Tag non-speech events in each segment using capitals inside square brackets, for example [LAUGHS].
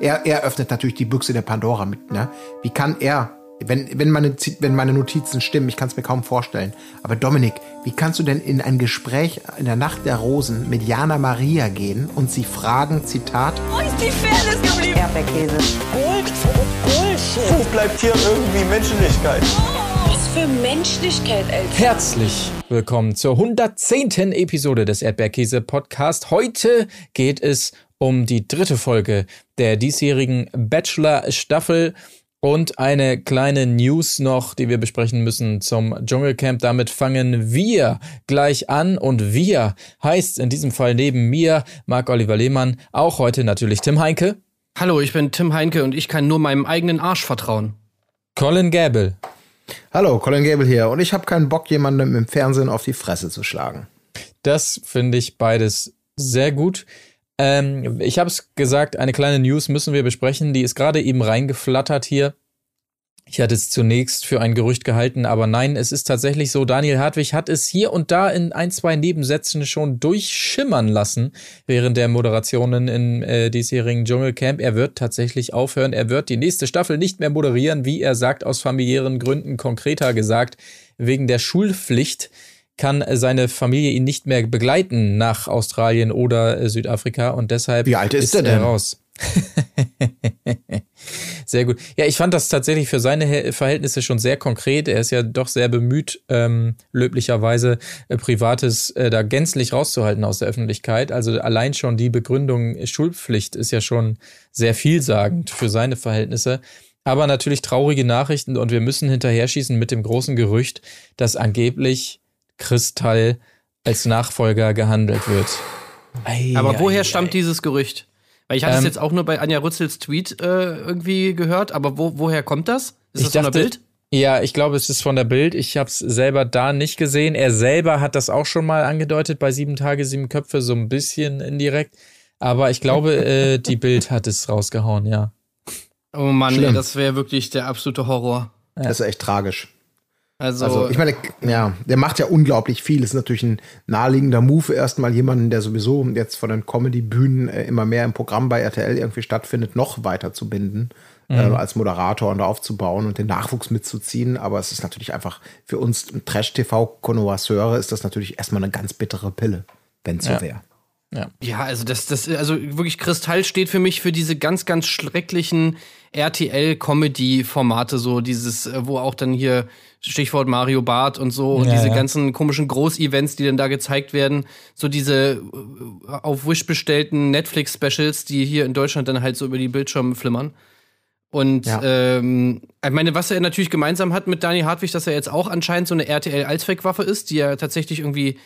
Er, er öffnet natürlich die Büchse der Pandora mit, ne? Wie kann er, wenn, wenn, meine, wenn meine Notizen stimmen, ich kann es mir kaum vorstellen. Aber Dominik, wie kannst du denn in ein Gespräch in der Nacht der Rosen mit Jana Maria gehen und sie fragen, Zitat, Wo ist die Fairness geblieben? Erdbeerkäse. Gold, Bullshit. Wo bleibt hier irgendwie Menschlichkeit? Was für Menschlichkeit, Alter. Herzlich willkommen zur 110. Episode des Erdbeerkäse Podcast. Heute geht es um die dritte Folge der diesjährigen Bachelor Staffel und eine kleine News noch, die wir besprechen müssen zum Dschungelcamp. Damit fangen wir gleich an und wir heißt in diesem Fall neben mir Marc-Oliver Lehmann, auch heute natürlich Tim Heinke. Hallo, ich bin Tim Heinke und ich kann nur meinem eigenen Arsch vertrauen. Colin Gable. Hallo, Colin Gable hier und ich habe keinen Bock, jemandem im Fernsehen auf die Fresse zu schlagen. Das finde ich beides sehr gut. Ähm, ich habe es gesagt, eine kleine News müssen wir besprechen. Die ist gerade eben reingeflattert hier. Ich hatte es zunächst für ein Gerücht gehalten, aber nein, es ist tatsächlich so. Daniel Hartwig hat es hier und da in ein, zwei Nebensätzen schon durchschimmern lassen während der Moderationen im äh, diesjährigen Dschungelcamp. Er wird tatsächlich aufhören. Er wird die nächste Staffel nicht mehr moderieren, wie er sagt, aus familiären Gründen, konkreter gesagt, wegen der Schulpflicht kann seine Familie ihn nicht mehr begleiten nach Australien oder äh, Südafrika und deshalb Wie alt ist er denn? raus. [LAUGHS] sehr gut. Ja, ich fand das tatsächlich für seine Verhältnisse schon sehr konkret. Er ist ja doch sehr bemüht, ähm, löblicherweise äh, Privates äh, da gänzlich rauszuhalten aus der Öffentlichkeit. Also allein schon die Begründung Schulpflicht ist ja schon sehr vielsagend für seine Verhältnisse. Aber natürlich traurige Nachrichten und wir müssen hinterher schießen mit dem großen Gerücht, dass angeblich Kristall als Nachfolger gehandelt wird. Ei, Aber ei, woher ei. stammt dieses Gerücht? Weil ich hatte es Ähm, jetzt auch nur bei Anja Rützels Tweet äh, irgendwie gehört, aber wo, woher kommt das? Ist Ich das von der Bild? Ja, ich glaube, es ist von der Bild. Ich habe es selber da nicht gesehen. Er selber hat das auch schon mal angedeutet bei Sieben Tage, Sieben Köpfe, so ein bisschen indirekt. Aber ich glaube, [LAUGHS] äh, die Bild hat es rausgehauen, ja. Oh Mann, Schlimm. das wäre wirklich der absolute Horror. Das ist echt tragisch. Also, Also, ich meine, ja, der macht ja unglaublich viel. Ist natürlich ein naheliegender Move, erstmal jemanden, der sowieso jetzt von den Comedy-Bühnen äh, immer mehr im Programm bei RTL irgendwie stattfindet, noch weiter zu binden, äh, als Moderator und aufzubauen und den Nachwuchs mitzuziehen. Aber es ist natürlich einfach für uns Trash-TV-Konnoisseure ist das natürlich erstmal eine ganz bittere Pille, wenn es so Ja. wäre. ja, also das, das, also wirklich Kristall steht für mich für diese ganz, ganz schrecklichen RTL-Comedy-Formate, so dieses, äh, wo auch dann hier Stichwort Mario Barth und so und Ja, diese ja. ganzen komischen Groß-Events, die dann da gezeigt werden, so diese äh, auf Wish bestellten Netflix-Specials, die hier in Deutschland dann halt so über die Bildschirme flimmern. Und Ja. ähm, ich meine, was er natürlich gemeinsam hat mit Dani Hartwig, dass er jetzt auch anscheinend so eine RTL-Allzweckwaffe ist, die ja tatsächlich irgendwie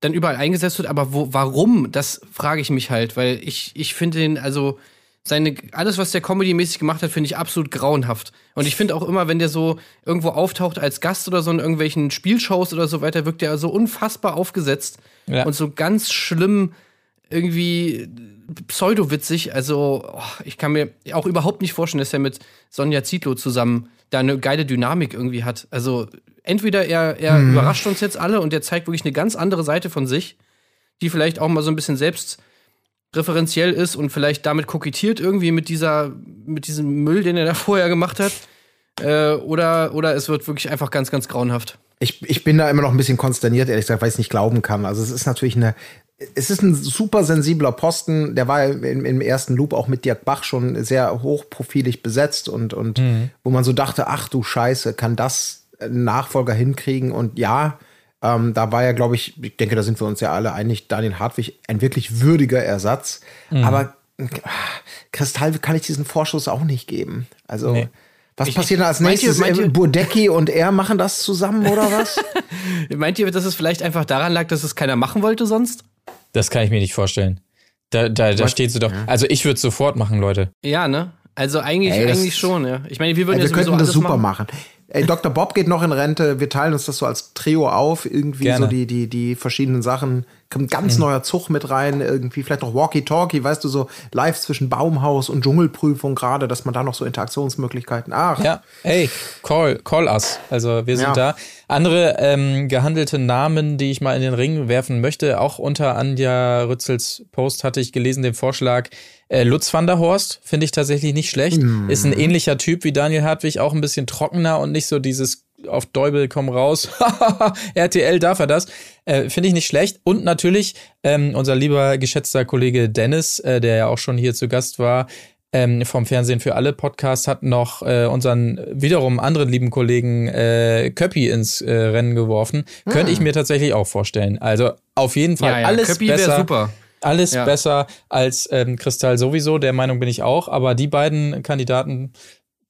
dann überall eingesetzt wird. Aber wo, warum? Das frage ich mich halt, weil ich, ich finde den, also seine, alles, was der Comedy-mäßig gemacht hat, finde ich absolut grauenhaft. Und ich finde auch immer, wenn der so irgendwo auftaucht als Gast oder so in irgendwelchen Spielshows oder so weiter, wirkt der so unfassbar aufgesetzt Ja. und so ganz schlimm irgendwie pseudowitzig. Also, oh, ich kann mir auch überhaupt nicht vorstellen, dass er mit Sonja Zietlow zusammen da eine geile Dynamik irgendwie hat. Also, entweder er, er überrascht uns jetzt alle und er zeigt wirklich eine ganz andere Seite von sich, die vielleicht auch mal so ein bisschen selbstreferenziell ist und vielleicht damit kokettiert irgendwie mit dieser, mit diesem Müll, den er da [LAUGHS] vorher gemacht hat. Äh, oder, oder es wird wirklich einfach ganz, ganz grauenhaft. Ich, ich bin da immer noch ein bisschen konsterniert, ehrlich gesagt, weil ich es nicht glauben kann. Also es ist natürlich eine, es ist ein super sensibler Posten. Der war im, im ersten Loop auch mit Dirk Bach schon sehr hochprofilig besetzt und, und wo man so dachte, ach du Scheiße, kann das ein Nachfolger hinkriegen? Und ja, ähm, da war ja, glaube ich, ich denke, da sind wir uns ja alle einig, Daniel Hartwig ein wirklich würdiger Ersatz. Aber ah, Kristall kann ich diesen Vorschuss auch nicht geben. Also Nee. was passiert dann als nächstes? meint ihr- Burdecki und er machen das zusammen oder was? [LAUGHS] Meint ihr, dass es vielleicht einfach daran lag, dass es keiner machen wollte sonst? Das kann ich mir nicht vorstellen. Da, da, da steht sie doch. Also ich würde es sofort machen, Leute. Ja, ne? Also eigentlich, Ey, das- eigentlich schon, ja. Ich meine, wir würden Ey, ja wir könnten das alles super machen. machen. Ey, Dr. Bob geht noch in Rente. Wir teilen uns das so als Trio auf. Irgendwie Gerne. so die, die, die verschiedenen Sachen kommt ein ganz neuer Zug mit rein, irgendwie vielleicht noch Walkie-Talkie, weißt du, so live zwischen Baumhaus und Dschungelprüfung gerade, dass man da noch so Interaktionsmöglichkeiten. Ach, Ja, hey, call, call us. Also wir sind Ja. da. Andere ähm, gehandelte Namen, die ich mal in den Ring werfen möchte, auch unter Anja Rützels Post hatte ich gelesen den Vorschlag, äh, Lutz van der Horst, finde ich tatsächlich nicht schlecht. Ist ein ähnlicher Typ wie Daniel Hartwig, auch ein bisschen trockener und nicht so dieses auf Däubel komm raus. [LAUGHS] RTL darf er das. Äh, Finde ich nicht schlecht. Und natürlich ähm, unser lieber geschätzter Kollege Dennis, äh, der ja auch schon hier zu Gast war, ähm, vom Fernsehen für alle Podcast, hat noch äh, unseren wiederum anderen lieben Kollegen äh, Köppi ins äh, Rennen geworfen. Könnte ich mir tatsächlich auch vorstellen. Also auf jeden Fall Ja, ja, alles Köppi besser. super. Alles Ja. besser als ähm, Kristall sowieso, der Meinung bin ich auch. Aber die beiden Kandidaten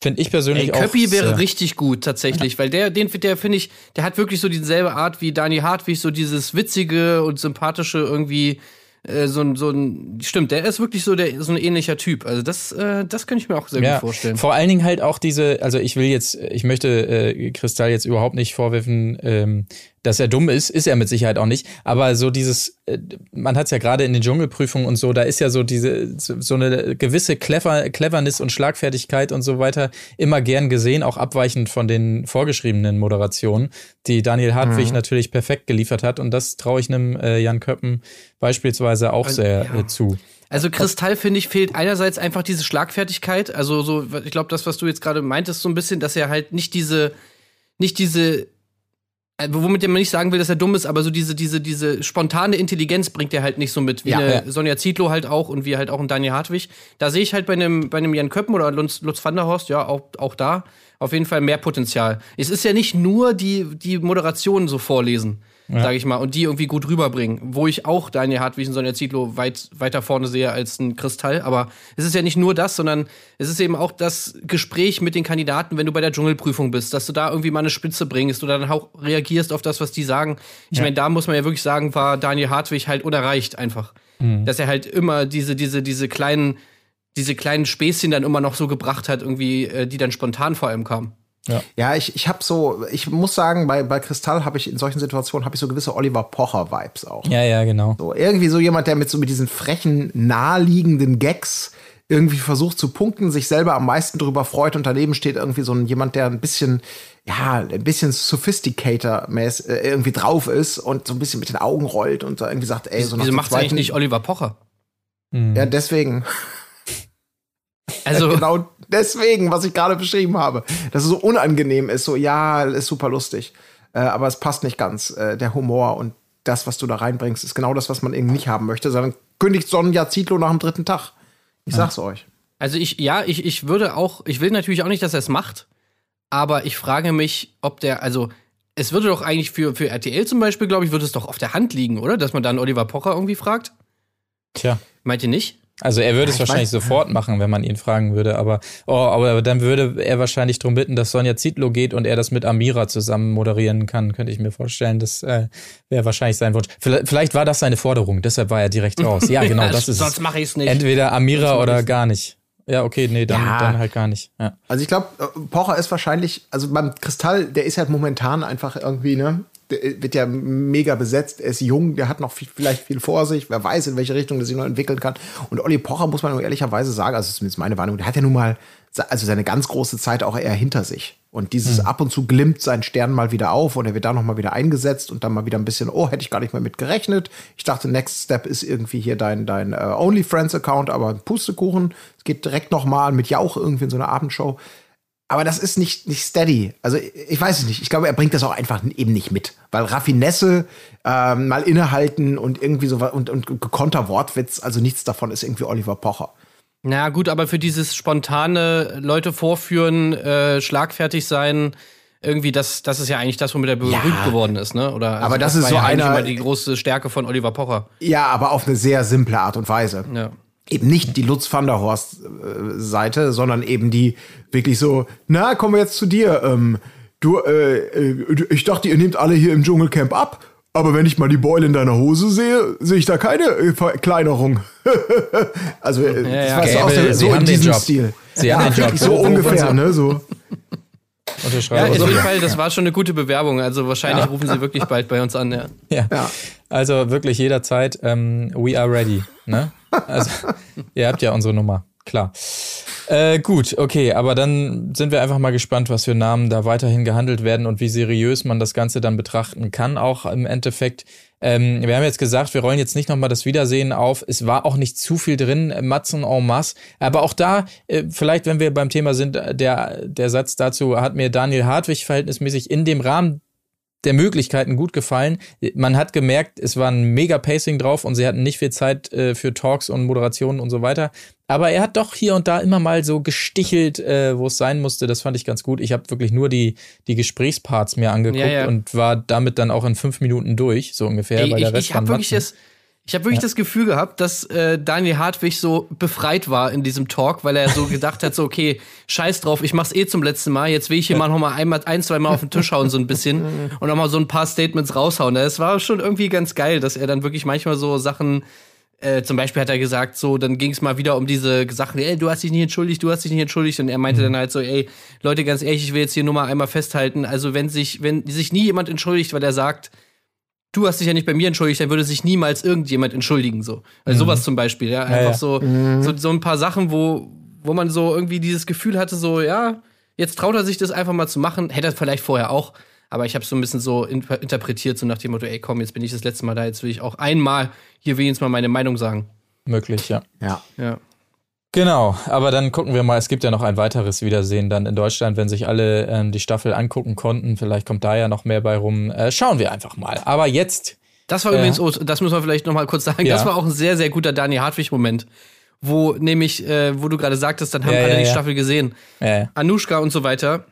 finde ich persönlich Ey, auch. Köppi wäre sehr- richtig gut, tatsächlich, weil der, den, der finde ich, der hat wirklich so dieselbe Art wie Dani Hartwig, so dieses witzige und sympathische irgendwie, äh, so ein, so ein, stimmt, der ist wirklich so der, so ein ähnlicher Typ. Also das, äh, das könnte ich mir auch sehr gut vorstellen. Vor allen Dingen halt auch diese, also ich will jetzt, ich möchte äh, Kristall jetzt überhaupt nicht vorwerfen, ähm, dass er dumm ist, ist er mit Sicherheit auch nicht. Aber so dieses, äh, man hat es ja gerade in den Dschungelprüfungen und so, da ist ja so diese, so eine gewisse Clever, Cleverness und Schlagfertigkeit und so weiter immer gern gesehen, auch abweichend von den vorgeschriebenen Moderationen, die Daniel Hartwig natürlich perfekt geliefert hat. Und das traue ich einem äh, Jan Köppen beispielsweise auch Also, sehr ja. äh, zu. Also Kristall, finde ich, fehlt einerseits einfach diese Schlagfertigkeit. Also so, ich glaube, das, was du jetzt gerade meintest, so ein bisschen, dass er halt nicht diese, nicht diese, womit man nicht sagen will, dass er dumm ist, aber so diese, diese, diese spontane Intelligenz bringt er halt nicht so mit, wie Ja, eine ja. Sonja Zietlow halt auch und wie halt auch ein Daniel Hartwig. Da sehe ich halt bei einem, bei einem Jan Köppen oder Lutz, Lutz van der Horst, ja, auch, auch da auf jeden Fall mehr Potenzial. Es ist ja nicht nur die, die Moderation so vorlesen, sage ich mal, und die irgendwie gut rüberbringen, wo ich auch Daniel Hartwig und Sonja Zietlow weit weiter vorne sehe als ein Kristall. Aber es ist ja nicht nur das, sondern es ist eben auch das Gespräch mit den Kandidaten, wenn du bei der Dschungelprüfung bist, dass du da irgendwie mal eine Spitze bringst oder dann auch reagierst auf das, was die sagen. Ich meine, da muss man ja wirklich sagen, war Daniel Hartwig halt unerreicht einfach. Dass er halt immer diese, diese, diese kleinen, diese kleinen Späßchen dann immer noch so gebracht hat, irgendwie, äh, die dann spontan vor allem kamen. Ja, ich, ich habe so, ich muss sagen, bei, bei Kristall habe ich in solchen Situationen habe ich so gewisse Oliver Pocher-Vibes auch. Ja, ja, genau. So, irgendwie so jemand, der mit so mit diesen frechen, naheliegenden Gags irgendwie versucht zu punkten, sich selber am meisten drüber freut und daneben steht irgendwie so ein jemand, der ein bisschen, ja, ein bisschen sophisticator-mäßig äh, irgendwie drauf ist und so ein bisschen mit den Augen rollt und da irgendwie sagt, ey, so Wieso der macht eigentlich nicht Oliver Pocher? Ja, deswegen. Also, [LAUGHS] genau deswegen, was ich gerade beschrieben habe. Dass es so unangenehm ist, so, ja, ist super lustig. Äh, aber es passt nicht ganz. Äh, der Humor und das, was du da reinbringst, ist genau das, was man eben nicht haben möchte, sondern kündigt Sonja Zietlow nach dem dritten Tag. Ich sag's euch. also ich, ja, ich, ich würde auch, ich will natürlich auch nicht, dass er es macht, aber ich frage mich, ob der, also, es würde doch eigentlich für, für RTL zum Beispiel, glaube ich, würde es doch auf der Hand liegen, oder? Dass man dann Oliver Pocher irgendwie fragt. Tja. Meint ihr nicht? Also er würde es ich wahrscheinlich weiß- sofort machen, wenn man ihn fragen würde, aber oh, aber dann würde er wahrscheinlich darum bitten, dass Sonja Zietlow geht und er das mit Amira zusammen moderieren kann, könnte ich mir vorstellen. Das äh, wäre wahrscheinlich sein Wunsch. Vielleicht, vielleicht war das seine Forderung, deshalb war er direkt raus. Ja, [LAUGHS] genau, Ja, das ist sonst es. mache ich es nicht. Entweder Amira oder gar nicht. Ja, okay, nee, dann, Ja. dann halt gar nicht. Ja. Also ich glaube, Pocher ist wahrscheinlich, also beim Kristall, der ist halt momentan einfach irgendwie, ne? Der wird ja mega besetzt, er ist jung, der hat noch viel, vielleicht viel vor sich, wer weiß, in welche Richtung der sich noch entwickeln kann. Und Olli Pocher, muss man ehrlicherweise sagen, also zumindest meine Wahrnehmung, der hat ja nun mal, also seine ganz große Zeit auch eher hinter sich. Und dieses ab und zu glimmt sein Stern mal wieder auf und er wird da noch mal wieder eingesetzt und dann mal wieder ein bisschen, oh, hätte ich gar nicht mehr mit gerechnet. Ich dachte, Next Step ist irgendwie hier dein, dein äh, OnlyFriends-Account, aber Pustekuchen. Es geht direkt noch mal mit Jauch irgendwie in so eine Abendshow. Aber das ist nicht, nicht steady. Also ich, weiß es nicht. Ich glaube, er bringt das auch einfach eben nicht mit. Weil Raffinesse, ähm, mal innehalten und irgendwie so und, und gekonnter Wortwitz, also nichts davon ist irgendwie Oliver Pocher. Na gut, aber für dieses spontane Leute vorführen, äh, schlagfertig sein, irgendwie, das, das ist ja eigentlich das, womit er berühmt Ja. geworden ist, ne? Oder Aber das ist war so ja einer- immer die große Stärke von Oliver Pocher. Ja, aber auf eine sehr simple Art und Weise. Ja. Eben nicht die Lutz van der Horst äh, Seite, sondern eben die wirklich so, na, kommen wir jetzt zu dir. Ähm, du, äh, äh, ich dachte, ihr nehmt alle hier im Dschungelcamp ab. Aber wenn ich mal die Beule in deiner Hose sehe, sehe ich da keine äh, Verkleinerung. [LAUGHS] also, äh, das ja. du, aus der, so in diesem Job. Stil. Sie ja, haben den Job. wirklich so ungefähr, ne? So. Ja, auf jeden Fall, das war schon eine gute Bewerbung. Also wahrscheinlich rufen sie wirklich bald bei uns an. Ja. Ja. Ja. Also wirklich jederzeit, ähm, we are ready. Ne? Also, ihr habt ja unsere Nummer, klar. Äh, gut, okay, aber dann sind wir einfach mal gespannt, was für Namen da weiterhin gehandelt werden und wie seriös man das Ganze dann betrachten kann, auch im Endeffekt. Ähm, wir haben jetzt gesagt, wir rollen jetzt nicht nochmal das Wiedersehen auf. Es war auch nicht zu viel drin, Matzen en masse. Aber auch da, äh, vielleicht, wenn wir beim Thema sind, der, der Satz dazu hat mir Daniel Hartwig verhältnismäßig in dem Rahmen der Möglichkeiten gut gefallen. Man hat gemerkt, es war ein mega Pacing drauf und sie hatten nicht viel Zeit äh, für Talks und Moderationen und so weiter. Aber er hat doch hier und da immer mal so gestichelt, äh, wo es sein musste. Das fand ich ganz gut. Ich habe wirklich nur die, die Gesprächsparts mir angeguckt Ja, ja. und war damit dann auch in fünf Minuten durch, so ungefähr. Ey, ich ich habe wirklich das, ich habe wirklich das Gefühl gehabt, dass äh, Daniel Hartwig so befreit war in diesem Talk, weil er so [LAUGHS] gedacht hat, so okay, scheiß drauf, ich mach's eh zum letzten Mal. Jetzt will ich hier mal noch mal einmal ein, zwei Mal auf den Tisch hauen so ein [LAUGHS] bisschen und noch mal so ein paar Statements raushauen. Das war schon irgendwie ganz geil, dass er dann wirklich manchmal so Sachen äh, zum Beispiel hat er gesagt, so, dann ging es mal wieder um diese Sachen, ey, du hast dich nicht entschuldigt, du hast dich nicht entschuldigt. Und er meinte dann halt so, ey, Leute, ganz ehrlich, ich will jetzt hier nur mal einmal festhalten, also wenn sich, wenn sich nie jemand entschuldigt, weil er sagt, du hast dich ja nicht bei mir entschuldigt, dann würde sich niemals irgendjemand entschuldigen, so. Also sowas zum Beispiel, ja. Einfach ja. So, so, so ein paar Sachen, wo, wo man so irgendwie dieses Gefühl hatte, so, ja, jetzt traut er sich das einfach mal zu machen. Hätte er vielleicht vorher auch, aber ich habe so ein bisschen so in, interpretiert, so nach dem Motto, ey, komm, jetzt bin ich das letzte Mal da, jetzt will ich auch einmal hier wenigstens mal meine Meinung sagen. Möglich, ja. Ja. Ja. Genau, aber dann gucken wir mal, es gibt ja noch ein weiteres Wiedersehen dann in Deutschland, wenn sich alle ähm, die Staffel angucken konnten. Vielleicht kommt da ja noch mehr bei rum. Äh, schauen wir einfach mal. Aber jetzt, Das war übrigens, oh, das muss man vielleicht noch mal kurz sagen, Ja. das war auch ein sehr, sehr guter Daniel Hartwig-Moment. Wo nämlich, äh, wo du gerade sagtest, dann haben Ja, alle ja, die. Staffel gesehen. äh, Anushka und so weiter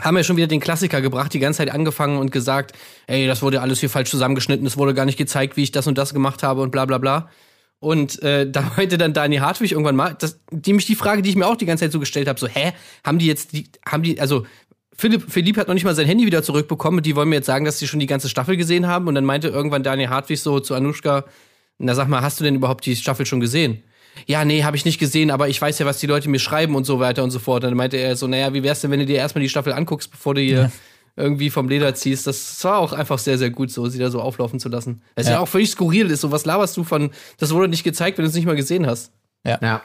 haben ja schon wieder den Klassiker gebracht, die ganze Zeit angefangen und gesagt, ey, das wurde alles hier falsch zusammengeschnitten, es wurde gar nicht gezeigt, wie ich das und das gemacht habe und bla bla bla. Und äh, [LAUGHS] da meinte dann Daniel Hartwig irgendwann mal, das, nämlich die Frage, die ich mir auch die ganze Zeit so gestellt habe, so, hä, haben die jetzt, die, haben die, also Philipp, Philipp hat noch nicht mal sein Handy wieder zurückbekommen und die wollen mir jetzt sagen, dass sie schon die ganze Staffel gesehen haben. Und dann meinte irgendwann Daniel Hartwig so zu Anushka, na sag mal, hast du denn überhaupt die Staffel schon gesehen? Ja, nee, habe ich nicht gesehen, aber ich weiß ja, was die Leute mir schreiben und so weiter und so fort. Und dann meinte er so, naja, wie wär's denn, wenn du dir erstmal die Staffel anguckst, bevor du hier irgendwie vom Leder ziehst? Das war auch einfach sehr, sehr gut, so sie da so auflaufen zu lassen. Es ist ja. Ja. auch völlig skurril ist. So, was laberst du von, das wurde nicht gezeigt, wenn du es nicht mal gesehen hast. Ja.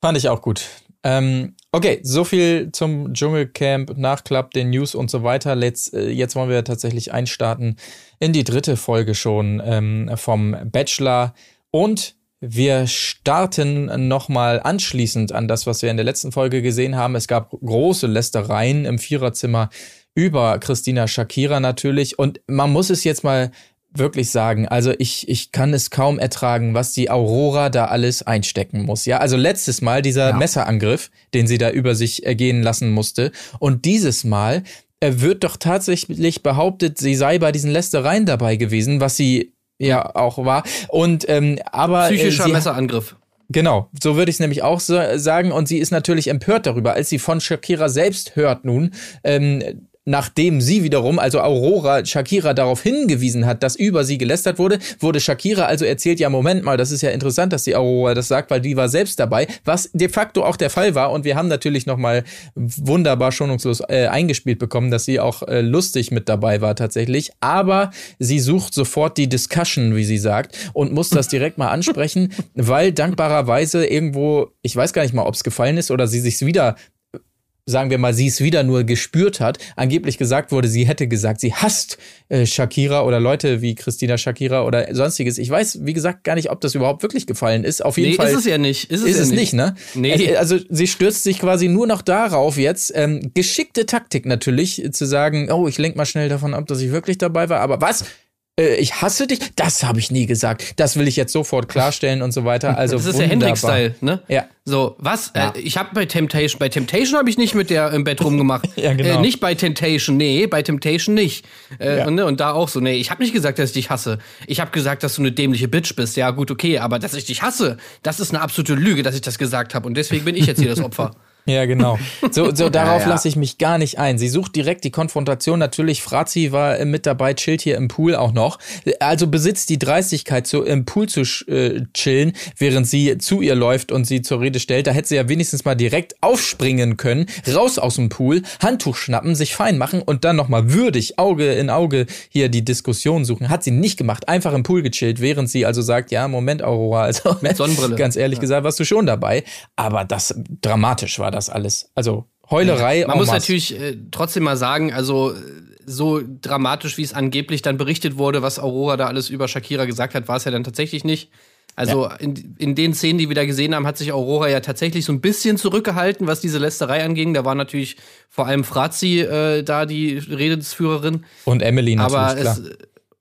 fand ich auch gut. Ähm, okay, so viel zum Dschungelcamp, Nachklapp, den News und so weiter. Let's, äh, jetzt wollen wir tatsächlich einstarten in die dritte Folge schon ähm, vom Bachelor und wir starten nochmal anschließend an das, was wir in der letzten Folge gesehen haben. Es gab große Lästereien im Viererzimmer über Christina Shakira natürlich. Und man muss es jetzt mal wirklich sagen, also ich, ich kann es kaum ertragen, was die Aurora da alles einstecken muss. Ja, also letztes Mal dieser Ja. Messerangriff, den sie da über sich ergehen lassen musste. Und dieses Mal äh, wird doch tatsächlich behauptet, sie sei bei diesen Lästereien dabei gewesen, was sie ja auch war. Und ähm, aber Psychischer äh, Messerangriff. Genau, so würde ich es nämlich auch so sagen. Und sie ist natürlich empört darüber, als sie von Shakira selbst hört nun, ähm, nachdem sie wiederum, also Aurora, Shakira darauf hingewiesen hat, dass über sie gelästert wurde, wurde Shakira also erzählt, ja, Moment mal, das ist ja interessant, dass die Aurora das sagt, weil die war selbst dabei, was de facto auch der Fall war. Und wir haben natürlich nochmal wunderbar schonungslos äh, eingespielt bekommen, dass sie auch äh, lustig mit dabei war tatsächlich. Aber sie sucht sofort die Discussion, wie sie sagt, und muss das direkt mal ansprechen, [LAUGHS] weil dankbarerweise irgendwo, ich weiß gar nicht mal, ob es gefallen ist oder sie sich wieder sagen wir mal, sie es wieder nur gespürt hat. Angeblich gesagt wurde, sie hätte gesagt, sie hasst äh, Shakira oder Leute wie Christina Shakira oder sonstiges. Ich weiß, wie gesagt, gar nicht, ob das überhaupt wirklich gefallen ist. Auf jeden Nee, Fall ist es ja nicht. Ist es, ist ja es nicht, ne? Nee. Äh, Also sie stürzt sich quasi nur noch darauf jetzt. Ähm, geschickte Taktik natürlich, äh, zu sagen, oh, ich lenk mal schnell davon ab, dass ich wirklich dabei war. Aber was? Äh, ich hasse dich? Das habe ich nie gesagt. Das will ich jetzt sofort klarstellen und so weiter. [LAUGHS] Also Das ist der. Hendrix-Style, ne? Ja. So, was? Ja. Äh, ich habe bei Temptation, bei Temptation habe ich nicht mit der im Bett rumgemacht. [LAUGHS] Ja, genau. Äh, nicht bei Temptation, nee, bei Temptation nicht. Äh, Ja. und, ne, und da auch so, nee, ich habe nicht gesagt, dass ich dich hasse. Ich habe gesagt, dass du eine dämliche Bitch bist. Ja, gut, okay, aber dass ich dich hasse, das ist eine absolute Lüge, dass ich das gesagt habe. Und deswegen bin ich jetzt hier das Opfer. [LAUGHS] Ja, genau. So, so [LAUGHS] darauf ja. lasse ich mich gar nicht ein. Sie sucht direkt die Konfrontation. Natürlich, Frazi war äh, mit dabei, chillt hier im Pool auch noch. Also besitzt die Dreistigkeit, so im Pool zu äh, chillen, während sie zu ihr läuft und sie zur Rede stellt. Da hätte sie ja wenigstens mal direkt aufspringen können, raus aus dem Pool, Handtuch schnappen, sich fein machen und dann nochmal würdig Auge in Auge hier die Diskussion suchen. Hat sie nicht gemacht. Einfach im Pool gechillt, während sie also sagt, ja, Moment, Aurora, also Mit Sonnenbrille. [LAUGHS] ganz ehrlich gesagt, warst du schon dabei. Aber das dramatisch war das alles. Also Heulerei. Man en muss natürlich äh, trotzdem mal sagen, also so dramatisch, wie es angeblich dann berichtet wurde, was Aurora da alles über Shakira gesagt hat, war es ja dann tatsächlich nicht. Also in, in den Szenen, die wir da gesehen haben, hat sich Aurora ja tatsächlich so ein bisschen zurückgehalten, was diese Lästerei anging. Da war natürlich vor allem Frazi äh, da die Redensführerin. Und Emily natürlich, aber klar. es,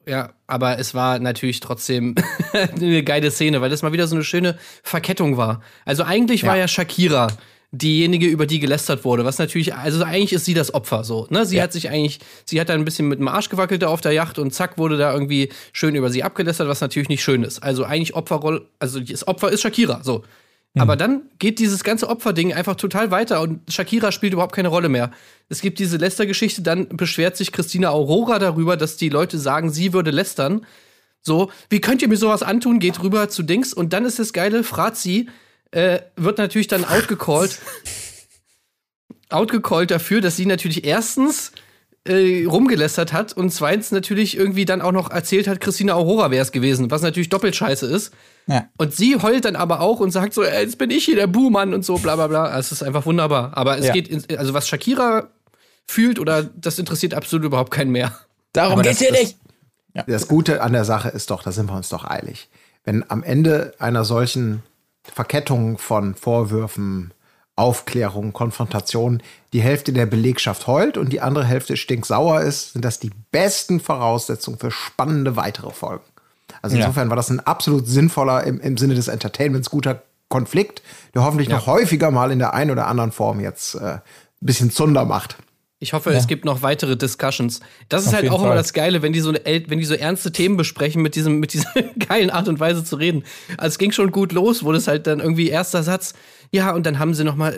ja, aber es war natürlich trotzdem [LAUGHS] eine geile Szene, weil das mal wieder so eine schöne Verkettung war. Also eigentlich war ja Shakira diejenige, über die gelästert wurde, was natürlich, also eigentlich ist sie das Opfer so, ne? Sie Ja. hat sich eigentlich, sie hat da ein bisschen mit dem Arsch gewackelt da auf der Yacht und zack wurde da irgendwie schön über sie abgelästert, was natürlich nicht schön ist. Also eigentlich Opferrolle, also das Opfer ist Shakira, so. Aber dann geht dieses ganze Opferding einfach total weiter und Shakira spielt überhaupt keine Rolle mehr. Es gibt diese Lästergeschichte, dann beschwert sich Christina Aurora darüber, dass die Leute sagen, sie würde lästern. So, wie könnt ihr mir sowas antun? Geht rüber zu Dings und dann ist das geile, Frazi äh, wird natürlich dann outgecallt. [LAUGHS] outgecallt dafür, dass sie natürlich erstens äh, rumgelästert hat und zweitens natürlich irgendwie dann auch noch erzählt hat, Christina Aurora wäre es gewesen, was natürlich doppelt scheiße ist. Ja. Und sie heult dann aber auch und sagt so, ey, jetzt bin ich hier der Buhmann und so, bla bla bla. Es ist einfach wunderbar. Aber es Ja. geht, in, also was Shakira fühlt oder das interessiert absolut überhaupt keinen mehr. Darum geht's das hier nicht. Das Gute an der Sache ist doch, da sind wir uns doch eilig. Wenn am Ende einer solchen Verkettung von Vorwürfen, Aufklärung, Konfrontation die Hälfte der Belegschaft heult und die andere Hälfte stinksauer ist, sind das die besten Voraussetzungen für spannende weitere Folgen. Also Ja. insofern war das ein absolut sinnvoller, im, im Sinne des Entertainments guter Konflikt, der hoffentlich noch häufiger mal in der einen oder anderen Form jetzt äh, ein bisschen Zunder macht. Ich hoffe, es gibt noch weitere Discussions. Das ist Auf halt auch immer Fall. das Geile, wenn die so wenn die so ernste Themen besprechen mit diesem mit dieser [LAUGHS] geilen Art und Weise zu reden. Also es ging schon gut los, wo das halt dann irgendwie erster Satz, ja, und dann haben sie noch mal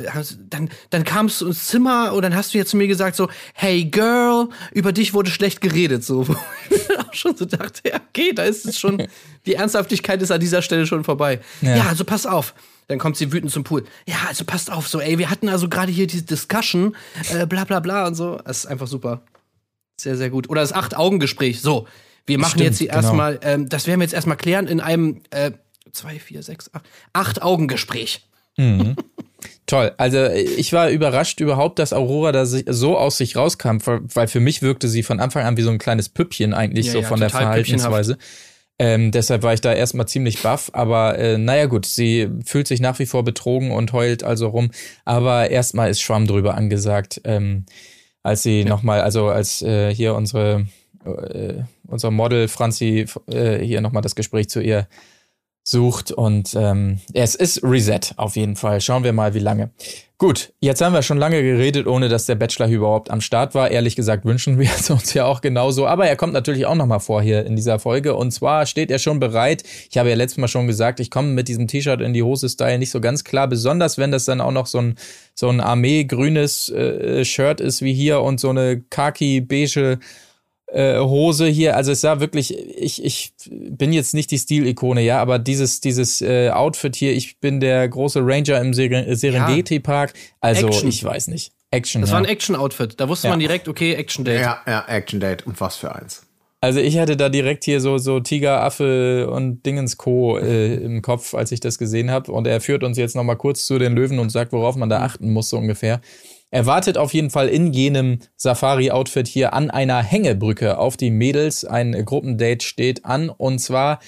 dann dann kamst du ins Zimmer und dann hast du jetzt zu mir gesagt so, hey girl, über dich wurde schlecht geredet so. [LAUGHS] Wo ich mir auch schon so dachte, ja, okay, da ist es schon [LAUGHS] die Ernsthaftigkeit ist an dieser Stelle schon vorbei. Ja. ja also pass auf. Dann kommt sie wütend zum Pool. Ja, also passt auf, so, ey, wir hatten also gerade hier diese Discussion, äh, bla bla bla und so. Das ist einfach super. Sehr, sehr gut. Oder das Acht-Augen-Gespräch. So, wir machen Stimmt, jetzt genau. erstmal, ähm, das werden wir jetzt erstmal klären in einem äh, zwei, vier, sechs, acht, Acht-Augen-Gespräch. Toll. Also ich war überrascht überhaupt, dass Aurora da so aus sich rauskam, weil für mich wirkte sie von Anfang an wie so ein kleines Püppchen eigentlich Ja, so ja, von der Verhaltensweise. Ähm, deshalb war ich da erstmal ziemlich baff, aber äh, naja gut, sie fühlt sich nach wie vor betrogen und heult also rum. Aber erstmal ist Schwamm drüber angesagt, ähm, als sie ja. nochmal, also als äh, hier unsere äh, unser Model Franzi äh, hier nochmal das Gespräch zu ihr sucht und ähm, es ist Reset auf jeden Fall. Schauen wir mal, wie lange. Gut, jetzt haben wir schon lange geredet, ohne dass der Bachelor überhaupt am Start war. Ehrlich gesagt wünschen wir es [LAUGHS] uns ja auch genauso. Aber er kommt natürlich auch nochmal vor hier in dieser Folge. Und zwar steht er schon bereit. Ich habe ja letztes Mal schon gesagt, ich komme mit diesem T-Shirt in die Hose-Style nicht so ganz klar. Besonders wenn das dann auch noch so ein, so ein Armee-grünes äh, Shirt ist wie hier und so eine khaki-beige äh, Hose hier, also es sah wirklich, ich, ich bin jetzt nicht die Stilikone, ja, aber dieses, dieses äh, Outfit hier, ich bin der große Ranger im Ser Serengeti Park, also Action. ich weiß nicht. Action. Das ja. war ein Action-Outfit. Da wusste Ja. man direkt, okay, Action-Date. Ja, ja, Action Date und was für eins. Also ich hatte da direkt hier so, so Tiger, Affe und Dingens Co. Äh, im Kopf, als ich das gesehen habe. Und er führt uns jetzt noch mal kurz zu den Löwen und sagt, worauf man da achten muss, so ungefähr. Er wartet auf jeden Fall in jenem Safari-Outfit hier an einer Hängebrücke auf die Mädels. Ein Gruppendate steht an und zwar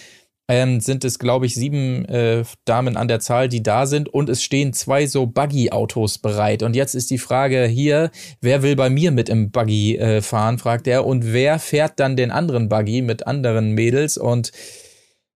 ähm, sind es, glaube ich, sieben äh, Damen an der Zahl, die da sind und es stehen zwei so Buggy-Autos bereit. Und jetzt ist die Frage hier, wer will bei mir mit im Buggy äh, fahren, fragt er. Und wer fährt dann den anderen Buggy mit anderen Mädels? Und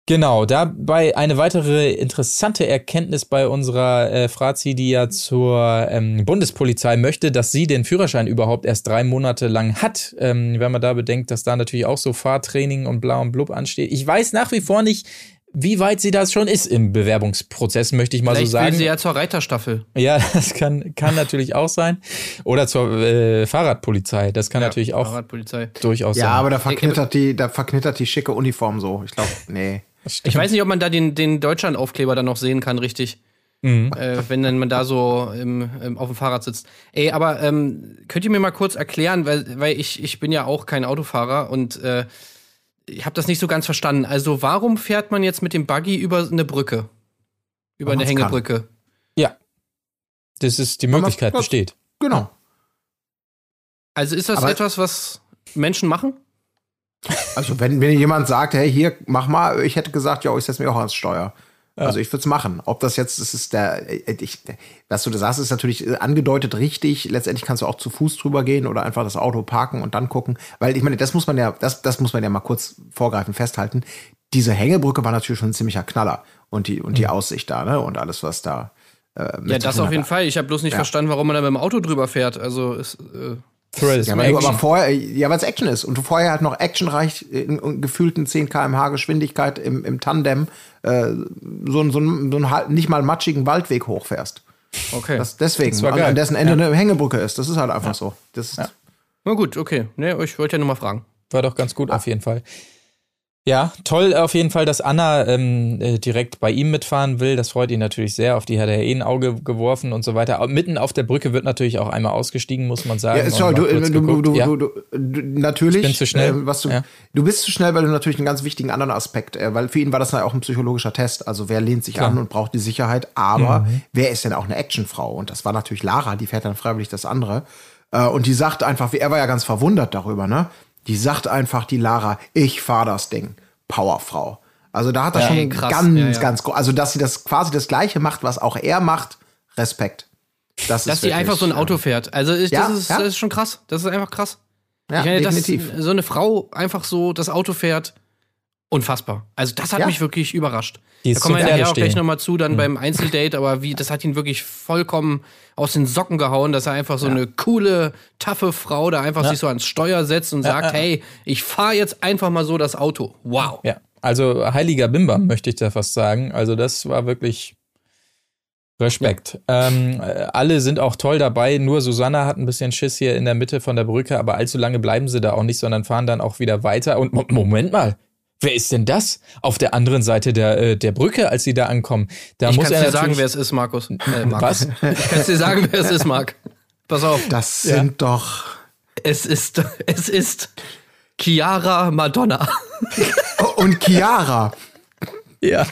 Genau, dabei eine weitere interessante Erkenntnis bei unserer äh, Frazi, die ja zur ähm, Bundespolizei möchte, dass sie den Führerschein überhaupt erst drei Monate lang hat. Ähm, wenn man da bedenkt, dass da natürlich auch so Fahrtraining und bla und blub ansteht. Ich weiß nach wie vor nicht, wie weit sie das schon ist im Bewerbungsprozess, möchte ich mal Vielleicht so sagen. will sie ja zur Reiterstaffel. Ja, [LAUGHS] das kann, kann natürlich auch sein. Oder zur äh, Fahrradpolizei. Das kann natürlich auch Fahrradpolizei. durchaus Ja, sein. aber da verknittert die, da verknittert die schicke Uniform so. Ich glaube, nee. Ich weiß nicht, ob man da den, den Deutschland-Aufkleber dann noch sehen kann, richtig. Äh, wenn dann man da so im, im, auf dem Fahrrad sitzt. Ey, aber ähm, könnt ihr mir mal kurz erklären, weil, weil ich, ich bin ja auch kein Autofahrer und äh, ich habe das nicht so ganz verstanden. Also, warum fährt man jetzt mit dem Buggy über eine Brücke? Über Weil eine man's kann. Hängebrücke? Ja. Das ist, die Möglichkeit besteht. Genau. Also, ist das Aber- etwas, was Menschen machen? Also wenn mir jemand sagt, hey, hier, mach mal, ich hätte gesagt, ja, ich setze mich auch ans Steuer. Also ich würde es machen. Ob das jetzt, das ist der, äh, ich, was du da sagst, ist natürlich äh, angedeutet richtig. Letztendlich kannst du auch zu Fuß drüber gehen oder einfach das Auto parken und dann gucken. Weil ich meine, das muss man ja, das, das muss man ja mal kurz vorgreifen, festhalten. Diese Hängebrücke war natürlich schon ein ziemlicher Knaller. Und die, und die Aussicht da, ne? Und alles, was da. Äh, Ja, das auf jeden Fall. Ich habe bloß nicht Ja. verstanden, warum man da mit dem Auto drüber fährt. Also, ist, äh, Thrills, Ja, weil aber vorher, ja, weil es Action ist und du vorher halt noch actionreich in, in gefühlten 10 km/h Geschwindigkeit im, im Tandem äh, so, einen- so, einen- so einen halb- nicht mal matschigen Waldweg hochfährst. okay. Das deswegen, Das an, an dessen Ende eine Hängebrücke ist. Das ist halt einfach so. Das ist, Na gut, okay. Ne, ich wollte ja nur mal fragen. War doch ganz gut auf jeden Fall. Ja, toll auf jeden Fall, dass Anna ähm, äh, direkt bei ihm mitfahren will. Das freut ihn natürlich sehr. Auf die hat er eh ein Auge geworfen und so weiter. Aber mitten auf der Brücke wird natürlich auch einmal ausgestiegen, muss man sagen. Ja, sorry, mal du, du, du, ja. du, natürlich. Ich bin zu schnell. Äh, was du, Ja. du bist zu schnell, weil du natürlich einen ganz wichtigen anderen Aspekt, äh, weil für ihn war das ja auch ein psychologischer Test. Also wer lehnt sich Klar. an und braucht die Sicherheit, aber Mhm. wer ist denn auch eine Actionfrau? Und das war natürlich Lara, die fährt dann freiwillig das andere. Äh, und die sagt einfach, er war ja ganz verwundert darüber, ne? Die sagt einfach, die Lara, ich fahr das Ding. Powerfrau. Also da hat er schon krass. ganz, Ja, ja. ganz, also dass sie das quasi das Gleiche macht, was auch er macht, Respekt. Das Dass sie wirklich, einfach so ein Auto fährt. Also, ich, Ja, das, ist, ja. das ist schon krass. Das ist einfach krass. Ja, ich meine, definitiv. dass so eine Frau einfach so das Auto fährt, unfassbar. Also, das hat Ja. mich wirklich überrascht. Die Da ist kommen wir nachher auch gleich nochmal zu, dann beim Einzeldate, aber wie, das hat ihn wirklich vollkommen aus den Socken gehauen, dass er einfach so eine coole, taffe Frau da einfach sich so ans Steuer setzt und sagt, hey, ich fahre jetzt einfach mal so das Auto. Wow. Ja, also heiliger Bimbam möchte ich da fast sagen. Also das war wirklich Respekt. Ähm, äh, alle sind auch toll dabei. Nur Susanna hat ein bisschen Schiss hier in der Mitte von der Brücke, aber allzu lange bleiben sie da auch nicht, sondern fahren dann auch wieder weiter. Und Mo- Moment mal. Wer ist denn das auf der anderen Seite der, äh, der Brücke, als sie da ankommen? Da Ich muss kann er [LAUGHS] dir sagen, wer es ist, Markus. Äh, Markus. Was? Ich kann dir sagen, wer es ist, Marc. Pass auf. Das sind doch. Es ist, es ist Chiara Madonna. Oh, und Chiara. Ja.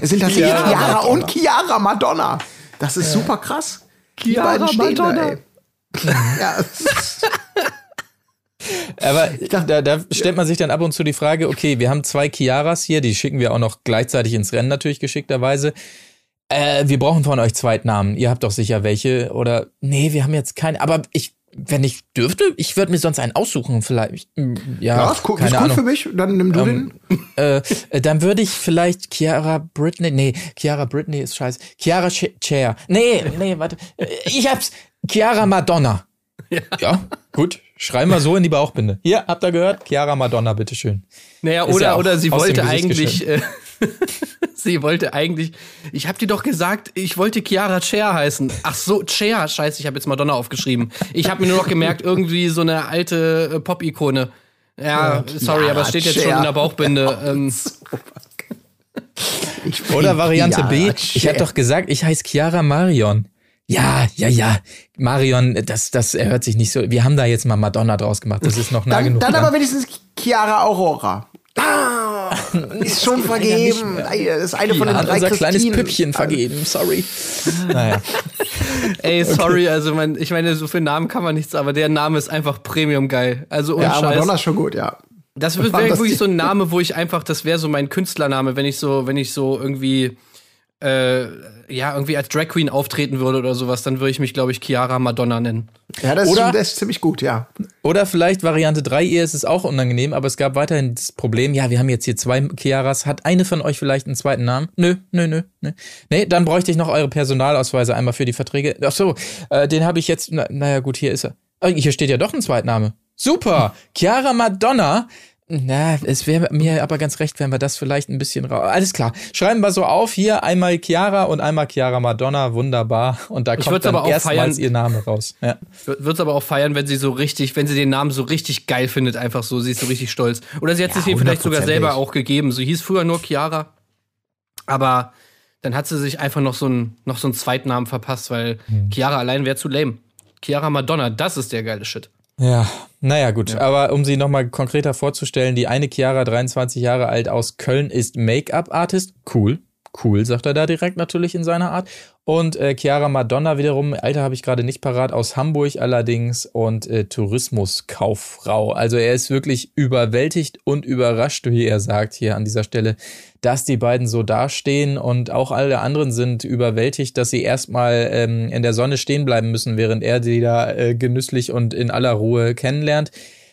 Es sind tatsächlich Chiara Chiara, Madonna. und Chiara Madonna. Das ist super krass. Die Chiara beiden stehen da, Madonna. ey. ja, Aber da, da stellt man sich dann ab und zu die Frage, okay, wir haben zwei Chiaras hier, die schicken wir auch noch gleichzeitig ins Rennen natürlich geschickterweise. Äh, wir brauchen von euch Zweitnamen. Ihr habt doch sicher welche oder nee, wir haben jetzt keine. Aber ich, wenn ich dürfte, ich würde mir sonst einen aussuchen vielleicht. Ja, ja, ist cool, keine ist cool Ahnung. für mich. Dann nimm du Ähm, äh, äh, dann würde ich vielleicht Chiara Britney. Nee, Chiara Britney ist scheiße. Chiara Ch Chair. Nee, nee, warte. Äh, Ich hab's. Chiara Madonna. Ja. gut. Schreiben wir so in die Bauchbinde. Hier, habt ihr gehört? Chiara Madonna, bitteschön. Naja, Ist oder, ja oder sie wollte eigentlich. Äh, [LAUGHS] sie wollte eigentlich. Ich hab dir doch gesagt, ich wollte Chiara Cher heißen. Ach so, Cher. Scheiße, ich habe jetzt Madonna aufgeschrieben. Ich habe mir nur noch gemerkt, irgendwie so eine alte äh, Pop-Ikone. Ja, sorry, Chiara aber es steht jetzt schon in der Bauchbinde. Ähm, [LAUGHS] Ich Oder Variante B. Chiara Ich habe Cher. doch gesagt, ich heiße Chiara Marion. Ja, ja, ja. Marion, das, das hört sich nicht so. Wir haben da jetzt mal Madonna draus gemacht. Das ist noch nah Dann, genug. dann dran. aber wenigstens Chiara Aurora. Ah, [LAUGHS] ist schon vergeben. Das ist eine von den hat drei unser kleines Christinen. Püppchen vergeben. Sorry. Naja. [LAUGHS] ey, sorry, also mein, ich meine, so für Namen kann man nichts, aber der Name ist einfach Premium geil. Also ohne Ja, Scheiß. Madonna ist schon gut, ja. Das wäre wirklich so ein Name, wo ich einfach, das wäre so mein Künstlername, wenn ich so, wenn ich so irgendwie, äh, ja, irgendwie als Drag Queen auftreten würde oder sowas, dann würde ich mich, glaube ich, Chiara Madonna nennen. Ja, das, Oder- ist, das ist ziemlich gut, ja. Oder vielleicht Variante 3, ihr ist es auch unangenehm, aber es gab weiterhin das Problem, ja, wir haben jetzt hier zwei Chiaras, hat eine von euch vielleicht einen zweiten Namen? Nö, nö, nö, nö. Nee, dann bräuchte ich noch eure Personalausweise einmal für die Verträge. Ach so, äh, den habe ich jetzt, na, naja gut, hier ist er. Oh, hier steht ja doch ein Zweitname. Super, Chiara Madonna. Na, es wäre mir aber ganz recht, wenn wir das vielleicht ein bisschen raus. Alles klar. Schreiben wir so auf hier einmal Chiara und einmal Chiara Madonna, wunderbar. Und da kommt dann erstmals feiern- ihr Name raus. Ja. Wird es aber auch feiern, wenn sie so richtig, wenn sie den Namen so richtig geil findet, einfach so, sie ist so richtig stolz. Oder sie hat Ja, sich den vielleicht sogar selber auch gegeben. So hieß früher nur Chiara. Aber dann hat sie sich einfach noch so einen, noch so einen Zweitnamen verpasst, weil Hm. Chiara allein wäre zu lame. Chiara Madonna, das ist der geile Shit. Ja, naja, gut. Aber um sie nochmal konkreter vorzustellen, die eine Chiara, 23 Jahre alt aus Köln, ist Make-up-Artist. Cool. Cool, sagt er da direkt natürlich in seiner Art. Und äh, Chiara Madonna wiederum, Alter habe ich gerade nicht parat, aus Hamburg allerdings und äh, Tourismuskauffrau. Also er ist wirklich überwältigt und überrascht, wie er sagt hier an dieser Stelle, dass die beiden so dastehen und auch alle anderen sind überwältigt, dass sie erstmal ähm, in der Sonne stehen bleiben müssen, während er sie da äh, genüsslich und in aller Ruhe kennenlernt.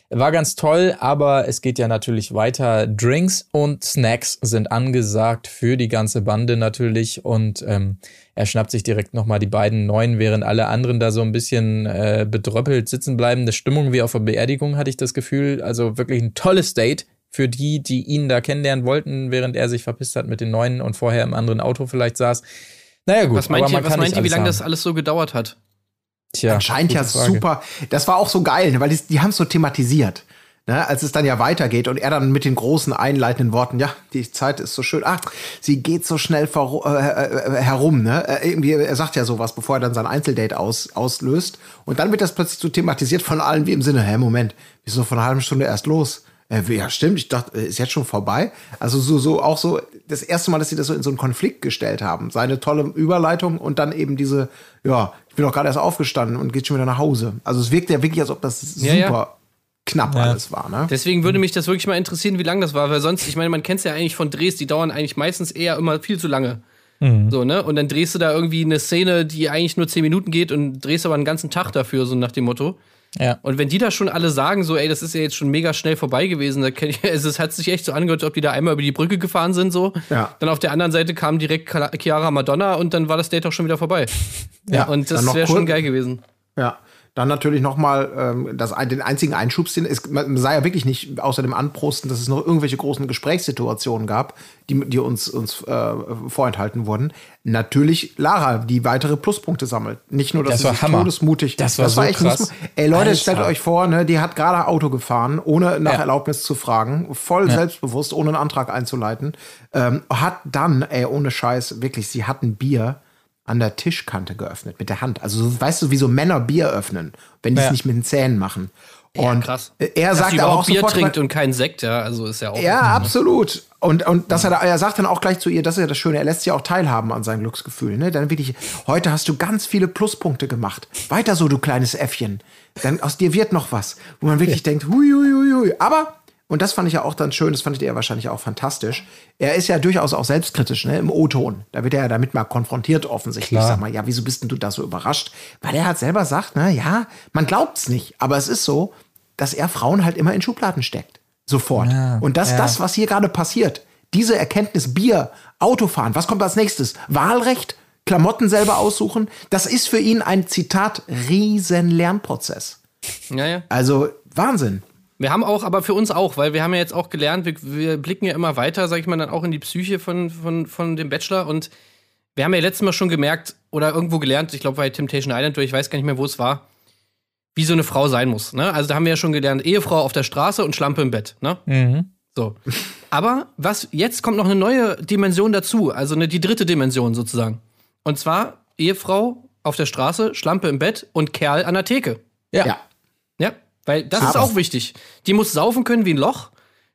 War ganz toll, aber es geht ja natürlich weiter. Drinks und Snacks sind angesagt für die ganze Bande natürlich und ähm, er schnappt sich direkt nochmal die beiden Neuen, während alle anderen da so ein bisschen äh, bedröppelt sitzen bleiben. Eine Stimmung wie auf der Beerdigung hatte ich das Gefühl. Also wirklich ein tolles Date für die, die ihn da kennenlernen wollten, während er sich verpisst hat mit den Neuen und vorher im anderen Auto vielleicht saß. Naja gut, Was meint aber ihr, man was kann meint ihr, wie lange haben. das alles so gedauert hat? Tja, Anscheinend ja Frage. super. Das war auch so geil, ne, weil die, die haben es so thematisiert. Ne, als es dann ja weitergeht und er dann mit den großen einleitenden Worten, ja, die Zeit ist so schön, ach, sie geht so schnell vor, äh, äh, herum, ne? Äh, irgendwie, er sagt ja sowas, bevor er dann sein Einzeldate aus, auslöst. Und dann wird das plötzlich so thematisiert von allen wie im Sinne, hä, Moment, wieso vor einer halben Stunde erst los? Äh, ja, stimmt, ich dachte, äh, ist jetzt schon vorbei. Also so, so auch so das erste Mal, dass sie das so in so einen Konflikt gestellt haben. Seine tolle Überleitung und dann eben diese, ja, ich bin doch gerade erst aufgestanden und geht schon wieder nach Hause. Also es wirkt ja wirklich, als ob das super Ja, ja. knapp alles war, ne? Deswegen würde mich das wirklich mal interessieren, wie lange das war, weil sonst, ich meine, man kennt es ja eigentlich von Drehs, die dauern eigentlich meistens eher immer viel zu lange. So, ne? Und dann drehst du da irgendwie eine Szene, die eigentlich nur 10 Minuten geht und drehst aber einen ganzen Tag dafür, so nach dem Motto. Ja. Und wenn die da schon alle sagen, so, ey, das ist ja jetzt schon mega schnell vorbei gewesen, da ich, also [LAUGHS] es hat sich echt so angehört, als ob die da einmal über die Brücke gefahren sind, so. Ja. Dann auf der anderen Seite kam direkt Chiara Madonna und dann war das Date auch schon wieder vorbei. Ja, Und das wäre schon geil gewesen. Ja. Dann natürlich nochmal ähm, das, den einzigen Einschub, den es man sah ja wirklich nicht außer dem Anprosten, dass es noch irgendwelche großen Gesprächssituationen gab, die, die uns, uns äh, vorenthalten wurden. Natürlich Lara, die weitere Pluspunkte sammelt. Nicht nur, dass Das sie war sich todesmutig. Das war so echt krass. Ey Leute, Alter. stellt euch vor, ne, die hat gerade Auto gefahren, ohne nach Ja. Erlaubnis zu fragen, voll selbstbewusst, ohne einen Antrag einzuleiten. Ähm, hat dann, ey, ohne Scheiß, wirklich, sie hat ein Bier an der Tischkante geöffnet mit der Hand. Also so, weißt du, wie so Männer Bier öffnen, wenn die es Ja. nicht mit den Zähnen machen. Und krass. äh, er Dass sagt aber auch Bier sofort, trinkt und keinen Sekt, ja, also ist ja auch. ja, absolut. Und, und dass er, da, er sagt dann auch gleich zu ihr, das ist ja das Schöne, er lässt sie auch teilhaben an seinem Glücksgefühl. Ne? Dann wirklich, heute hast du ganz viele Pluspunkte gemacht. Weiter so, du kleines Äffchen. Dann aus dir wird noch was, wo man wirklich denkt, hui, hui, hui, hui. Aber, und das fand ich ja auch dann schön, das fandet ihr wahrscheinlich auch fantastisch, er ist ja durchaus auch selbstkritisch, ne? im O-Ton. Da wird er ja damit mal konfrontiert offensichtlich. Klar. Sag mal, ja, wieso bist denn du da so überrascht? Weil er halt selber sagt, na ja, man glaubt's nicht, aber es ist so, dass er Frauen halt immer in Schubladen steckt. Sofort. Ja, und das, ja. das, was hier gerade passiert, diese Erkenntnis, Bier, Autofahren, was kommt als nächstes? Wahlrecht, Klamotten selber aussuchen, das ist für ihn ein Zitat riesen Lernprozess. ja, ja. Also Wahnsinn. Wir haben auch, aber für uns auch, weil wir haben ja jetzt auch gelernt, wir, wir blicken ja immer weiter, sag ich mal, dann auch in die Psyche von, von, von dem Bachelor und wir haben ja letztes Mal schon gemerkt oder irgendwo gelernt, ich glaube bei Temptation Island, ich weiß gar nicht mehr, wo es war, wie so eine Frau sein muss. Ne? Also da haben wir ja schon gelernt, Ehefrau auf der Straße und Schlampe im Bett. Ne? Mhm. So. Aber was jetzt kommt noch eine neue Dimension dazu, also eine, die dritte Dimension sozusagen. Und zwar Ehefrau auf der Straße, Schlampe im Bett und Kerl an der Theke. Ja. Ja. Ja, weil das ist Aber- auch wichtig. Die muss saufen können wie ein Loch.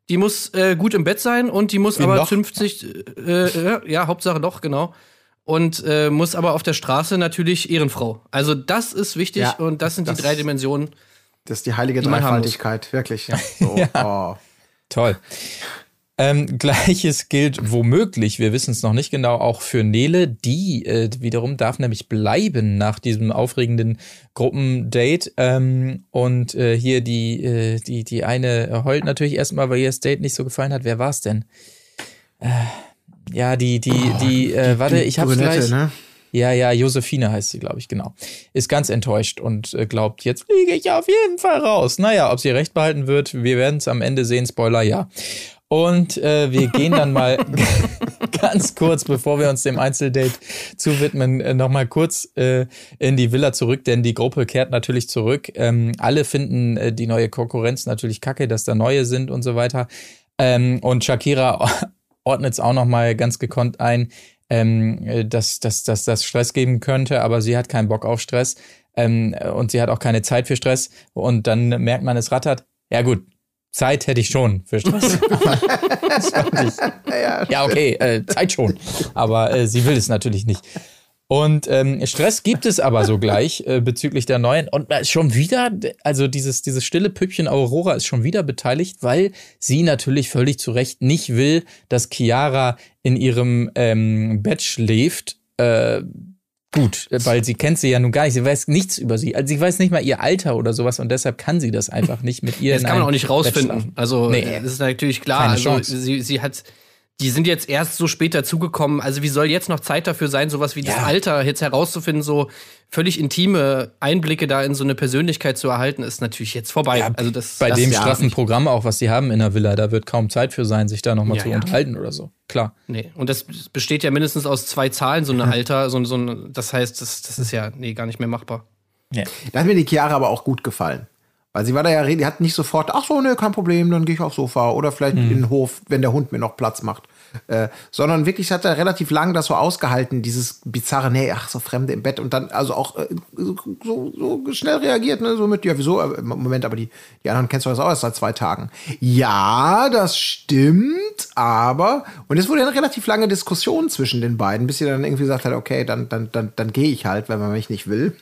Die muss äh, gut im Bett sein und die muss Wie aber Loch? 50, äh, äh, ja, Hauptsache Loch, genau. Und äh, muss aber auf der Straße natürlich Ehrenfrau. Also das ist wichtig Ja, und das sind das- die drei Dimensionen. Das ist die heilige Die. Dreifaltigkeit, wirklich. So, [LAUGHS] oh. Toll. Ähm, [LAUGHS] Gleiches gilt womöglich, wir wissen es noch nicht genau, auch für Nele. Die äh, wiederum darf nämlich bleiben nach diesem aufregenden Gruppendate. Ähm, und äh, hier die, äh, die, die eine heult natürlich erstmal, weil ihr das Date nicht so gefallen hat. Wer war's denn? Äh, ja, die, die, die, äh, warte, ich hab's Brünette, gleich. ne? Ja, ja, Josephine heißt sie, glaube ich, genau. Ist ganz enttäuscht und äh, glaubt, jetzt fliege ich auf jeden Fall raus. Naja, ob sie recht behalten wird, wir werden es am Ende sehen. Spoiler, ja. Und äh, wir gehen dann mal [LAUGHS] ganz kurz, bevor wir uns dem Einzeldate zuwidmen, äh, nochmal kurz äh, in die Villa zurück, denn die Gruppe kehrt natürlich zurück. Ähm, alle finden äh, die neue Konkurrenz natürlich kacke, dass da neue sind und so weiter. Ähm, und Shakira [LAUGHS] ordnet es auch nochmal ganz gekonnt ein, ähm, äh, dass, dass, dass das Stress geben könnte, aber sie hat keinen Bock auf Stress ähm, und sie hat auch keine Zeit für Stress. Und dann merkt man, es rattert. Ja gut, Zeit hätte ich schon für Stress. [LAUGHS] Ich- ja, okay, äh, Zeit schon. Aber äh, sie will es natürlich nicht. Und ähm, Stress gibt es aber sogleich äh, bezüglich der neuen. Und äh, schon wieder, also dieses, dieses stille Püppchen Aurora ist schon wieder beteiligt, weil sie natürlich völlig zu Recht nicht will, dass Chiara in ihrem ähm, Bett schläft. Äh, gut, weil sie kennt sie ja nun gar nicht. Sie weiß nichts über sie. Also sie weiß nicht mal ihr Alter oder sowas und deshalb kann sie das einfach nicht mit ihr. [LAUGHS] Das kann man auch nicht rausfinden. Also, Nee. äh, das ist natürlich klar. Keine also, sie, sie hat, die sind jetzt erst so spät dazugekommen. Also, wie soll jetzt noch Zeit dafür sein, sowas wie das Ja. Alter jetzt herauszufinden, so völlig intime Einblicke da in so eine Persönlichkeit zu erhalten, ist natürlich jetzt vorbei. Ja, also, das, Bei das dem straffen. Programm auch, was sie haben in der Villa, da wird kaum Zeit für sein, sich da nochmal Ja, zu ja. unterhalten oder so. Klar. Nee. Und das besteht ja mindestens aus zwei Zahlen, so eine Alter, so, so ein, das heißt, das, das ist ja, nee, gar nicht mehr machbar. Ja. Da hat mir die Chiara aber auch gut gefallen. Weil sie war da ja, die hat nicht sofort, ach so, ne, kein Problem, dann gehe ich aufs Sofa oder vielleicht in den Hof, wenn der Hund mir noch Platz macht. Äh, sondern wirklich, hat da relativ lang das so ausgehalten, dieses bizarre, nee, ach, so Fremde im Bett und dann also auch äh, so, so, so schnell reagiert, ne, so mit, ja, wieso, Äh, Moment, aber die, die anderen kennst du das auch erst seit zwei Tagen. Ja, das stimmt, aber, und es wurde eine relativ lange Diskussion zwischen den beiden, bis sie dann irgendwie gesagt hat, okay, dann, dann, dann, dann gehe ich halt, wenn man mich nicht will.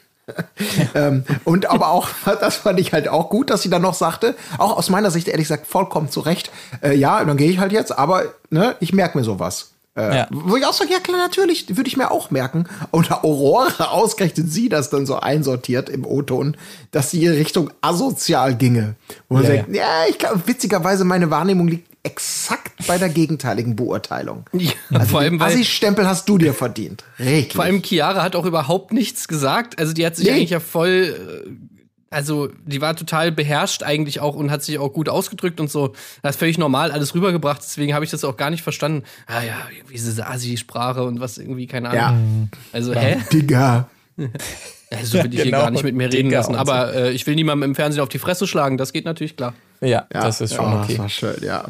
[LAUGHS] ähm, und aber auch, [LAUGHS] das fand ich halt auch gut, dass sie dann noch sagte, auch aus meiner Sicht ehrlich gesagt vollkommen zu Recht, äh, ja, dann gehe ich halt jetzt, aber ne, ich merke mir sowas. Äh, Ja. Wo ich auch sage, ja klar, natürlich, würde ich mir auch merken. Und [LAUGHS] Aurora ausgerechnet sie das dann so einsortiert im O-Ton, dass sie in Richtung asozial ginge. Wo man Ja, sagt, ja, ich glaube, witzigerweise meine Wahrnehmung liegt exakt bei der gegenteiligen Beurteilung. Ja, Also vor allem, den weil, Assi-Stempel hast du dir verdient. Redlich. vor allem Chiara hat auch überhaupt nichts gesagt. Also, die hat sich Nee. eigentlich ja voll, äh, also, die war total beherrscht eigentlich auch und hat sich auch gut ausgedrückt und so. Das ist völlig normal alles rübergebracht. Deswegen habe ich das auch gar nicht verstanden. Ah ja, wie diese Asi-Sprache und was irgendwie, keine Ahnung. Ja. Also, hä? Digga. Also will ich hier Genau, gar nicht mit mir reden Digga lassen. Aber äh, ich will niemandem im Fernsehen auf die Fresse schlagen. Das geht natürlich klar. Ja, Ja, das ist schon ja, okay. Das war schön, ja.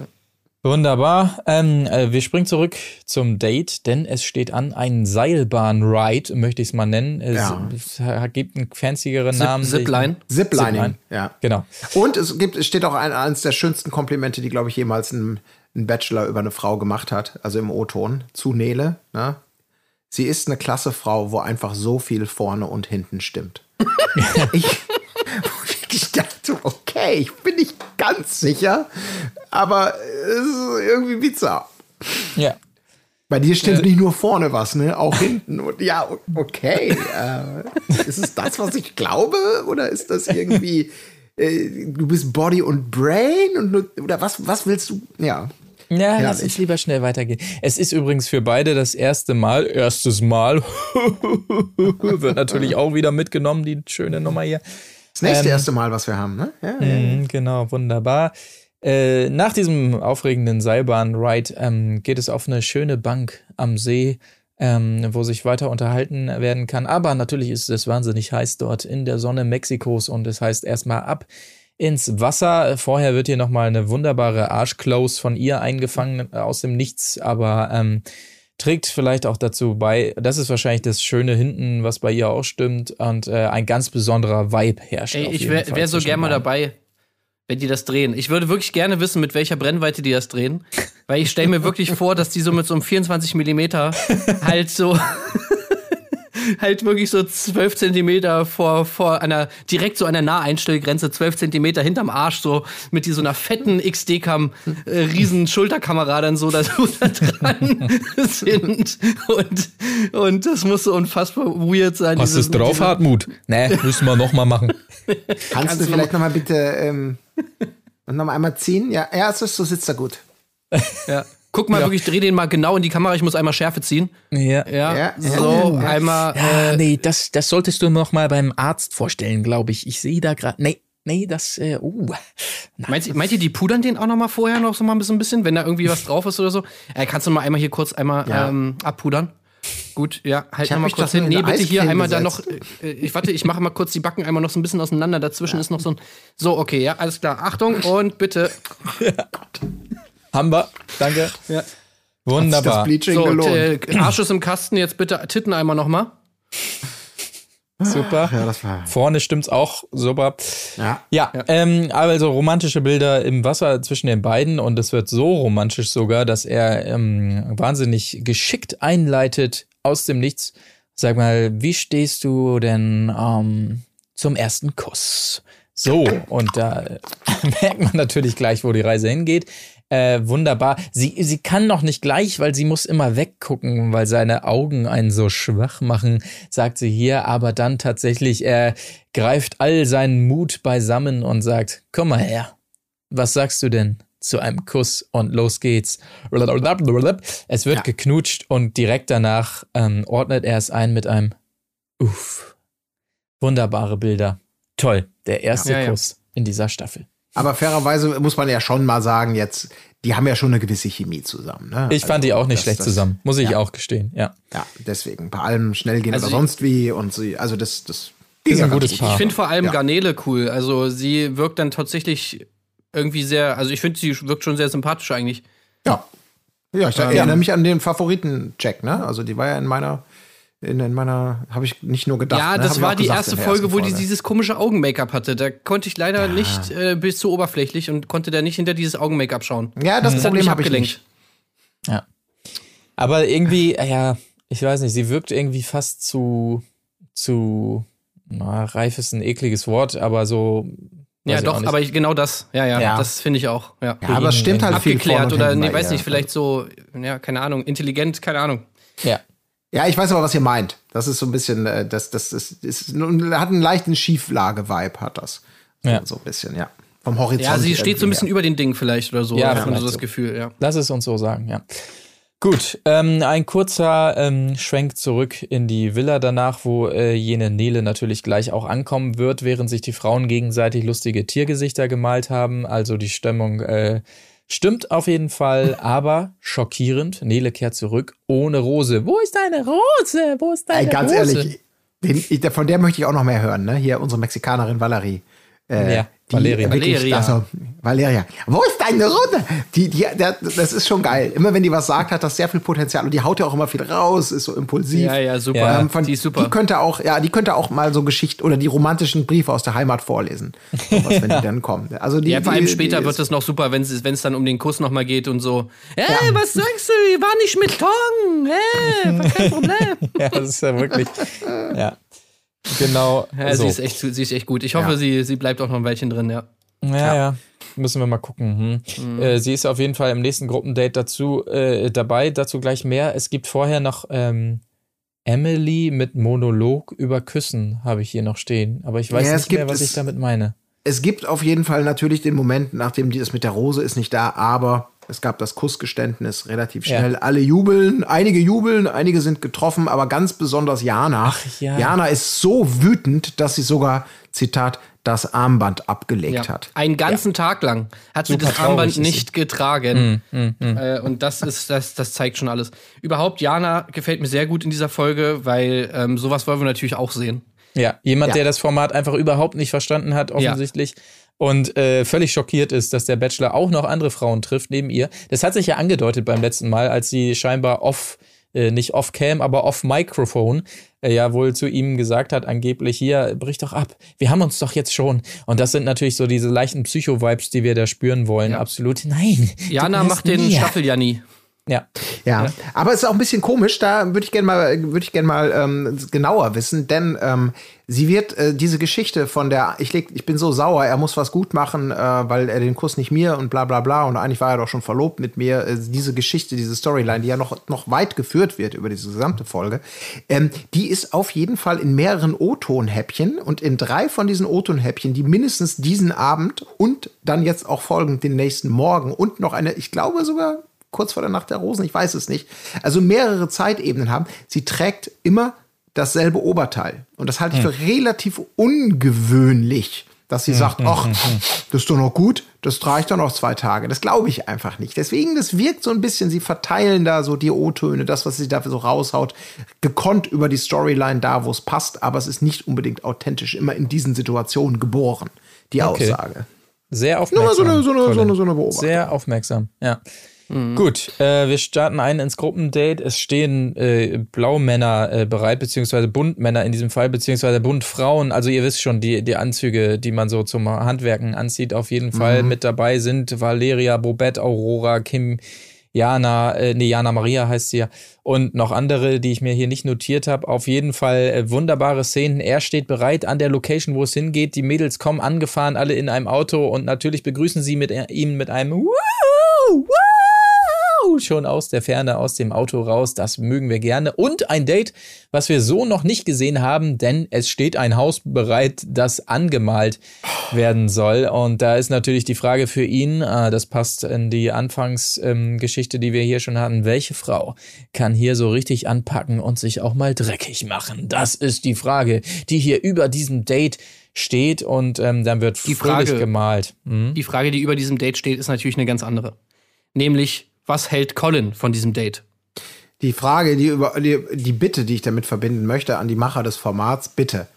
Wunderbar. Ähm, äh, wir springen zurück zum Date, denn es steht an ein Seilbahn-Ride, möchte ich es mal nennen. Es, Ja. gibt einen fancyeren Zip- Namen. Zipline. Ziplining, Zipline. ja. Genau. Und es gibt, es steht auch ein, eines der schönsten Komplimente, die, glaube ich, jemals ein, ein Bachelor über eine Frau gemacht hat, also im O-Ton, zu Nele. Ne? Sie ist eine klasse Frau, wo einfach so viel vorne und hinten stimmt. [LAUGHS] ich, [LAUGHS] ich dachte, okay, ich bin nicht ganz sicher, aber es ist irgendwie bizarr. Ja. Bei dir stimmt nicht nur vorne was, ne? Auch hinten. Und ja, okay. Äh, ist es das, was ich glaube? Oder ist das irgendwie, äh, du bist Body und Brain? Und, nur- oder was, was willst du? Ja. Ja, lass Herrlich. uns lieber schnell weitergehen. Es ist übrigens für beide das erste Mal, erstes Mal, [LAUGHS] wird natürlich auch wieder mitgenommen, die schöne Nummer hier. Das nächste Ähm, erste Mal, was wir haben, ne? Ja, ja. Mhm, genau, wunderbar. Äh, nach diesem aufregenden Seilbahn-Ride ähm, geht es auf eine schöne Bank am See, ähm, wo sich weiter unterhalten werden kann. Aber natürlich ist es wahnsinnig heiß dort in der Sonne Mexikos und es heißt erstmal ab ins Wasser. Vorher wird hier nochmal eine wunderbare Arschclose von ihr eingefangen aus dem Nichts, aber ähm, trägt vielleicht auch dazu bei, das ist wahrscheinlich das Schöne hinten, was bei ihr auch stimmt und äh, ein ganz besonderer Vibe herrscht. Ey, ich wäre wär so zwischen gern mal dabei, wenn die das drehen. Ich würde wirklich gerne wissen, mit welcher Brennweite die das drehen. Weil ich stelle mir wirklich vor, dass die so mit so einem 24 Millimeter halt so [LAUGHS] halt wirklich so 12 Zentimeter vor, vor einer, direkt so einer Naheinstellgrenze, 12 Zentimeter hinterm Arsch, so mit so einer fetten XD-Cam, äh, riesen Schulterkamera dann so da, [LAUGHS] so da dran [LAUGHS] sind. Und, und das muss so unfassbar weird sein. Hast du es drauf, Hartmut? Nee, müssen wir noch mal machen. Kannst, du du vielleicht noch mal bitte ähm, [LAUGHS] noch mal einmal ziehen? Ja, ja, es ist, so sitzt er gut. Ja. Guck mal Ja. wirklich, dreh den mal genau in die Kamera. Ich muss einmal Schärfe ziehen. Ja. Ja, Ja, so, ja. einmal. Ja, äh, nee, das, das solltest du noch mal beim Arzt vorstellen, glaube ich. Ich sehe da gerade. Nee, nee, das. Äh, uh. Meint, ihr- meint ihr, die pudern den auch noch mal vorher noch so mal ein bisschen, bisschen wenn da irgendwie was drauf ist oder so? Äh, kannst du mal einmal hier kurz einmal Ja. ähm, abpudern? Gut, ja, halt Ich hab noch mal mich kurz hin. Nee, bitte hier einmal da noch. gesetzt. Äh, ich warte, ich mache mal kurz die Backen einmal noch so ein bisschen auseinander. Dazwischen ist noch so ein. So, okay, ja, alles klar. Achtung und bitte. [LAUGHS] Haben wir. Danke. Ja. Das Wunderbar. Bleaching So, gelohnt. äh, Arsch ist im Kasten, jetzt bitte Titten einmal noch mal. Super. ja, das war. Vorne stimmt's auch super. Ja. Ja, Ähm, also romantische Bilder im Wasser zwischen den beiden und es wird so romantisch sogar, dass er ähm, wahnsinnig geschickt einleitet aus dem Nichts. Sag mal, wie stehst du denn ähm, zum ersten Kuss? So, und da äh, [LAUGHS] merkt man natürlich gleich, wo die Reise hingeht. Äh, wunderbar. Sie, sie kann noch nicht gleich, weil sie muss immer weggucken, weil seine Augen einen so schwach machen, sagt sie hier. Aber dann tatsächlich, er greift all seinen Mut beisammen und sagt, komm mal her. Was sagst du denn zu einem Kuss? Und los geht's. Es wird Ja. geknutscht und direkt danach ähm, ordnet er es ein mit einem Uff. Wunderbare Bilder. Toll. Der erste Ja, ja. Kuss in dieser Staffel. Aber fairerweise muss man ja schon mal sagen, jetzt, die haben ja schon eine gewisse Chemie zusammen. Ne? Ich fand die auch nicht das- schlecht das- zusammen, muss ich ja. auch gestehen. Ja. Ja, deswegen bei allem schnell gehen Also oder sonst wie und sie, also das, das Ist ein gutes gut. Paar. Ich finde vor allem Ja. Garnele cool. Also sie wirkt dann tatsächlich irgendwie sehr, also ich finde, sie wirkt schon sehr sympathisch eigentlich. Ja. Ja, ich Ähm, erinnere mich an den Favoriten-Check, ne? Also die war ja in meiner, in, in meiner, habe ich nicht nur gedacht. ja, ne? das Hab ich war die gesagt erste Folge, wo die Folge. dieses komische Augen-Make-up hatte. Da konnte ich leider nicht äh, bis zu oberflächlich und konnte da nicht hinter dieses Augen-Make-up schauen. Ja, das Das Problem habe ich abgelenkt. nicht. Ja. Aber irgendwie, ja, ich weiß nicht, sie wirkt irgendwie fast zu, zu, na, reif ist ein ekliges Wort, aber so. weiß Ja, auch doch, aber ich, genau das. Ja, ja, Ja. das finde ich auch. Ja. Ja, aber es stimmt halt viel Abgeklärt und oder, nee, weiß nicht, vielleicht so, ja, keine Ahnung, intelligent, keine Ahnung. Ja. Ja, ich weiß aber, was ihr meint. Das ist so ein bisschen, äh, das, das, das ist, hat einen leichten Schieflage-Vibe, hat das. So, Ja. so ein bisschen, ja. Vom Horizont. Ja, sie steht so ein bisschen irgendwie über den Ding vielleicht oder so. Ja, Ja, so das so. Gefühl, ja. Lass es uns so sagen, ja. Gut, ähm, ein kurzer ähm, Schwenk zurück in die Villa danach, wo äh, jene Nele natürlich gleich auch ankommen wird, während sich die Frauen gegenseitig lustige Tiergesichter gemalt haben. Also die Stimmung äh, stimmt auf jeden Fall, [LAUGHS] aber schockierend. Nele kehrt zurück ohne Rose. Wo ist deine Rose? Wo ist deine Ey, ganz Rose? ehrlich, den, ich, von der möchte ich auch noch mehr hören, ne? Hier unsere Mexikanerin Valerie. Äh, Ja, Valeria. Wirklich, Valeria. Also, Valeria. Wo ist deine Runde? Die, die, der, das ist schon geil. Immer wenn die was sagt, hat das sehr viel Potenzial und die haut ja auch immer viel raus, ist so impulsiv. Ja, ja, super. Ja. Ähm, von, die ist super. Die könnte auch, ja, die könnte auch mal so Geschichten oder die romantischen Briefe aus der Heimat vorlesen. So was, wenn die [LAUGHS] dann kommen. Also die, Ja, vor allem die, später die wird es noch super, wenn es wenn es dann um den Kuss nochmal geht und so. Hey, was sagst du? War nicht mit Tong. Hey, war kein [LAUGHS] Problem. Ja, das ist ja wirklich. [LAUGHS] ja. Genau. [LAUGHS] Ja, so. sie, ist echt, sie ist echt gut. Ich hoffe, Ja. sie, sie bleibt auch noch ein Weilchen drin, ja. Ja, ja. Müssen wir mal gucken. Hm. Äh, sie ist auf jeden Fall im nächsten Gruppendate dazu äh, dabei. Dazu gleich mehr. Es gibt vorher noch ähm, Emily mit Monolog über Küssen, habe ich hier noch stehen. Aber ich weiß Ja, nicht mehr, was es- ich damit meine. es gibt auf jeden Fall natürlich den Moment, nachdem die das mit der Rose ist nicht da, aber es gab das Kussgeständnis relativ Ja. schnell. Alle jubeln, einige jubeln, einige sind getroffen, aber ganz besonders Jana. Ach, ja. Jana ist so wütend, dass sie sogar, Zitat, das Armband abgelegt ja. hat. Einen ganzen Tag lang hat sie Super das traurig Armband sie. nicht getragen. Äh, und das ist, das, das zeigt schon alles. Überhaupt, Jana gefällt mir sehr gut in dieser Folge, weil ähm, sowas wollen wir natürlich auch sehen. Ja, jemand, Ja. der das Format einfach überhaupt nicht verstanden hat, offensichtlich. Und äh, völlig schockiert ist, dass der Bachelor auch noch andere Frauen trifft neben ihr. Das hat sich ja angedeutet beim letzten Mal, als sie scheinbar off, äh, nicht off-cam, aber off-Microphone, äh, ja wohl zu ihm gesagt hat, angeblich hier, brich doch ab, wir haben uns doch jetzt schon. Und das sind natürlich so diese leichten Psycho-Vibes, die wir da spüren wollen. Ja. Absolut. Nein. Jana macht den mir. Staffel-Janni. Ja. Ja, aber es ist auch ein bisschen komisch, da würde ich gerne mal, würde ich gerne mal ähm, genauer wissen, denn ähm, sie wird äh, diese Geschichte von der, ich leg, ich bin so sauer, er muss was gut machen, äh, weil er den Kuss nicht mir und bla bla bla und eigentlich war er doch schon verlobt mit mir, äh, diese Geschichte, diese Storyline, die ja noch, noch weit geführt wird über diese gesamte Folge, ähm, die ist auf jeden Fall in mehreren O-Ton-Häppchen und in drei von diesen O-Ton-Häppchen, die mindestens diesen Abend und dann jetzt auch folgend den nächsten Morgen und noch eine, ich glaube sogar kurz vor der Nacht der Rosen, ich weiß es nicht. Also mehrere Zeitebenen haben. Sie trägt immer dasselbe Oberteil. Und das halte ich für relativ ungewöhnlich, dass sie sagt, ach, das ist doch noch gut, das trage ich doch noch zwei Tage. Das glaube ich einfach nicht. Deswegen, das wirkt so ein bisschen, sie verteilen da so die O-Töne, das, was sie da so raushaut, gekonnt über die Storyline da, wo es passt, aber es ist nicht unbedingt authentisch, immer in diesen Situationen geboren, die Okay. Aussage. Sehr Nur aufmerksam. mal so eine, so eine, so eine, so eine Beobachtung. Sehr aufmerksam, ja. Gut, äh, wir starten ein ins Gruppendate. Es stehen äh, Blaumänner äh, bereit, beziehungsweise Buntmänner in diesem Fall, beziehungsweise Buntfrauen. Also ihr wisst schon, die, die Anzüge, die man so zum Handwerken anzieht, auf jeden Fall mit dabei sind Valeria, Bobette, Aurora, Kim, Jana, äh, nee, Jana Maria heißt sie ja, und noch andere, die ich mir hier nicht notiert habe. Auf jeden Fall äh, wunderbare Szenen. Er steht bereit an der Location, wo es hingeht. Die Mädels kommen angefahren, alle in einem Auto und natürlich begrüßen sie mit, ihn mit einem Woo, Woo! Schon aus der Ferne, aus dem Auto raus. Das mögen wir gerne. Und ein Date, was wir so noch nicht gesehen haben, denn es steht ein Haus bereit, das angemalt werden soll. Und da ist natürlich die Frage für ihn, äh, das passt in die Anfangsgeschichte, die wir hier schon hatten, welche Frau kann hier so richtig anpacken und sich auch mal dreckig machen? Das ist die Frage, die hier über diesem Date steht und ähm, dann wird Die fröhlich Frage- gemalt. Hm? Die Frage, die über diesem Date steht, ist natürlich eine ganz andere. Nämlich, was hält Colin von diesem Date? Die Frage, die, über, die, die Bitte, die ich damit verbinden möchte an die Macher des Formats, bitte,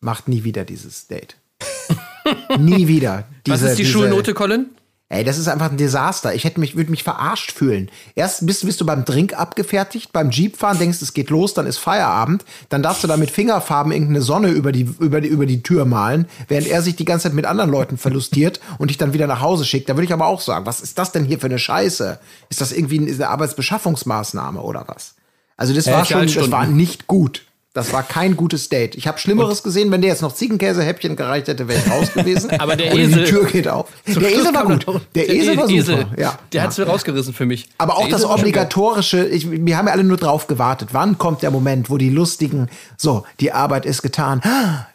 macht nie wieder dieses Date. [LAUGHS] nie wieder. Was Diese- ist die diese- Schulnote, Colin? Ey, das ist einfach ein Desaster. Ich hätte mich, würde mich verarscht fühlen. Erst bist, bist du beim Drink abgefertigt, beim Jeepfahren denkst, es geht los, dann ist Feierabend, dann darfst du da mit Fingerfarben irgendeine Sonne über die, über die, über die Tür malen, während er sich die ganze Zeit mit anderen Leuten verlustiert [LAUGHS] und dich dann wieder nach Hause schickt. Da würde ich aber auch sagen, was ist das denn hier für eine Scheiße? Ist das irgendwie eine Arbeitsbeschaffungsmaßnahme oder was? Also das war schon, das war nicht gut. Das war kein gutes Date. Ich habe Schlimmeres gesehen, wenn der jetzt noch Ziegenkäsehäppchen gereicht hätte, wäre ich raus gewesen. Aber der [LAUGHS] Oder Esel- die Tür geht auf. Zum Der Schluss Esel war gut. Der Esel war super. Ja. Der ja. hat's rausgerissen für mich. Aber auch das obligatorische, ich, wir haben ja alle nur drauf gewartet. Wann kommt der Moment, wo die lustigen, so, die Arbeit ist getan.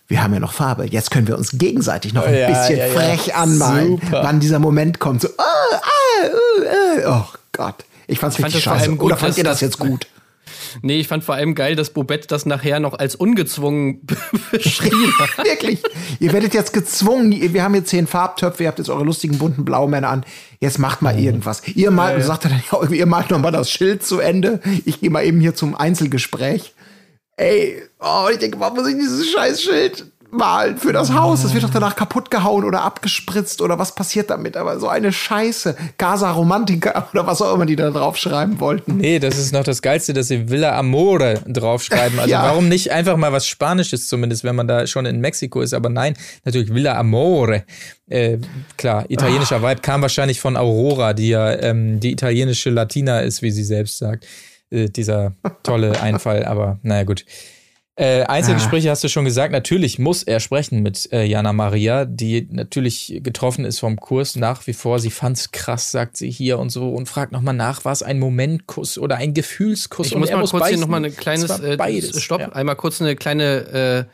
Wir haben ja noch Farbe. Jetzt können wir uns gegenseitig noch ein Ja, bisschen ja, ja. frech anmalen, Super. wann dieser Moment kommt. So, ah, uh, uh. oh Gott. Ich fand's fand richtig vor scheiße. gut, Oder fand ihr das- jetzt gut? Nee, ich fand vor allem geil, dass Bobette das nachher noch als ungezwungen [LAUGHS] beschrieben hat. [LAUGHS] Wirklich. Ihr werdet jetzt gezwungen, wir haben jetzt zehn Farbtöpfe, ihr habt jetzt eure lustigen bunten Blaumänner an. Jetzt macht mal irgendwas. Ihr malt, sagt er dann ja, ihr malt noch mal das Schild zu Ende. Ich gehe mal eben hier zum Einzelgespräch. Ey, oh, ich denke, warum muss ich dieses scheiß Schild malen für das Haus? Das wird doch danach kaputt gehauen oder abgespritzt oder was passiert damit? Aber so eine Scheiße. Casa Romantica [LAUGHS] oder was auch immer die da draufschreiben wollten. Nee, das ist noch das Geilste, dass sie Villa Amore draufschreiben. Also [LAUGHS] Ja. warum nicht einfach mal was Spanisches zumindest, wenn man da schon in Mexiko ist. Aber nein, natürlich Villa Amore. Äh, klar, italienischer Vibe kam wahrscheinlich von Aurora, die ja ähm, die italienische Latina ist, wie sie selbst sagt. Äh, dieser tolle [LAUGHS] Einfall, aber naja gut. Äh, Einzelgespräche hast du schon gesagt. Natürlich muss er sprechen mit äh, Jana Maria, die natürlich getroffen ist vom Kurs nach wie vor. Sie fand's krass, sagt sie hier und so und fragt nochmal nach, war es ein Momentkuss oder ein Gefühlskuss? Ich muss mal kurz hier beißen. nochmal ein Es kleines äh, beides. Stopp, Ja. einmal kurz eine kleine äh,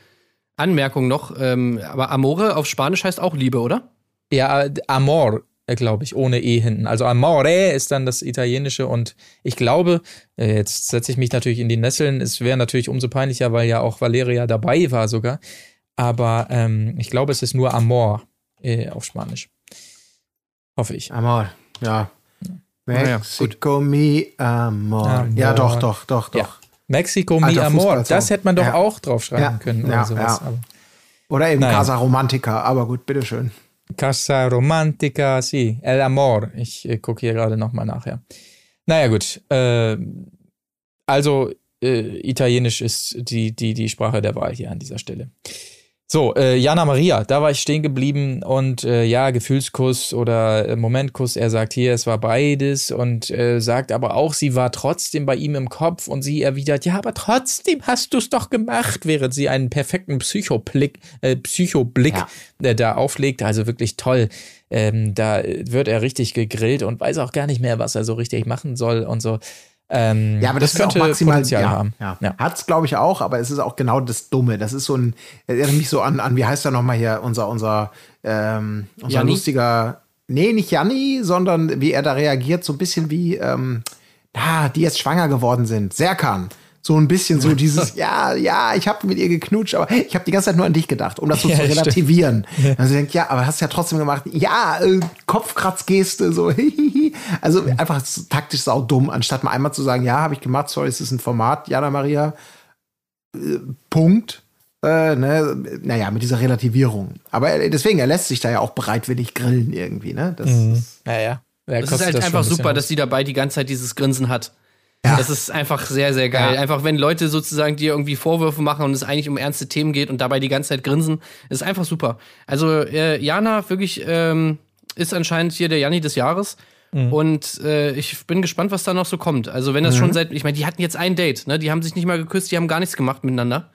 Anmerkung noch. Ähm, aber Amore auf Spanisch heißt auch Liebe, oder? Ja, äh, Amor, glaube ich, ohne E hinten. Also Amore ist dann das Italienische und ich glaube, äh, jetzt setze ich mich natürlich in die Nesseln, es wäre natürlich umso peinlicher, weil ja auch Valeria dabei war sogar. Aber ähm, ich glaube, es ist nur Amor äh, auf Spanisch. Hoffe ich. Amor, ja. Mexico mi amor. Amor. Ja, doch, doch, doch, doch. Ja. Mexico mi Amor, das hätte man doch Ja. auch draufschreiben Ja, können ja, oder sowas. ja. Oder eben. Casa Romantica, aber gut, bitteschön. Casa Romantica, sí, El Amor. Ich äh, gucke hier gerade nochmal nachher. Naja, gut. Äh, also, äh, Italienisch ist die, die, die Sprache der Wahl hier an dieser Stelle. So, äh, Jana Maria, da war ich stehen geblieben und äh, ja, Gefühlskuss oder äh, Momentkuss. Er sagt hier, es war beides und äh, sagt aber auch, sie war trotzdem bei ihm im Kopf und sie erwidert, ja, aber trotzdem hast du es doch gemacht, während sie einen perfekten Psychoblick, äh, Psychoblick Ja. äh, da auflegt. Also wirklich toll. Ähm, da wird er richtig gegrillt und weiß auch gar nicht mehr, was er so richtig machen soll und so. Ähm, Ja, aber das, könnte ist auch maximal Potenzial ja, haben. Ja. Ja. Hat's, glaube ich, auch, aber es ist auch genau das Dumme. Das ist so ein, erinnert mich so an, an wie heißt er nochmal hier, unser, unser, ähm, unser Janni? lustiger, nee, nicht Janni, sondern wie er da reagiert, so ein bisschen wie, ähm, ah, die jetzt schwanger geworden sind. Serkan. So ein bisschen so dieses, ja, ja, ich habe mit ihr geknutscht, aber ich habe die ganze Zeit nur an dich gedacht, um das so [LAUGHS] Ja, zu relativieren. Also denkt, ja, aber hast ja trotzdem gemacht, ja, äh, Kopfkratzgeste, so, [LAUGHS] hihihi. Also einfach so taktisch sau dumm, anstatt mal einmal zu sagen, ja, habe ich gemacht, sorry, es ist ein Format, Jana Maria, äh, Punkt. Äh, ne, naja, mit dieser Relativierung. Aber er, deswegen, er lässt sich da ja auch bereitwillig grillen irgendwie, ne? Das ist, Naja. Wer Das ist halt das einfach super, aus? dass sie dabei die ganze Zeit dieses Grinsen hat. Ja. Das ist einfach sehr, sehr geil. Ja. Einfach, wenn Leute sozusagen dir irgendwie Vorwürfe machen und es eigentlich um ernste Themen geht und dabei die ganze Zeit grinsen, ist einfach super. Also, äh, Jana wirklich ähm, ist anscheinend hier der Janni des Jahres. Mhm. Und äh, ich bin gespannt, was da noch so kommt. Also, wenn das Mhm. schon seit, ich meine, die hatten jetzt ein Date, ne? Die haben sich nicht mal geküsst, die haben gar nichts gemacht miteinander.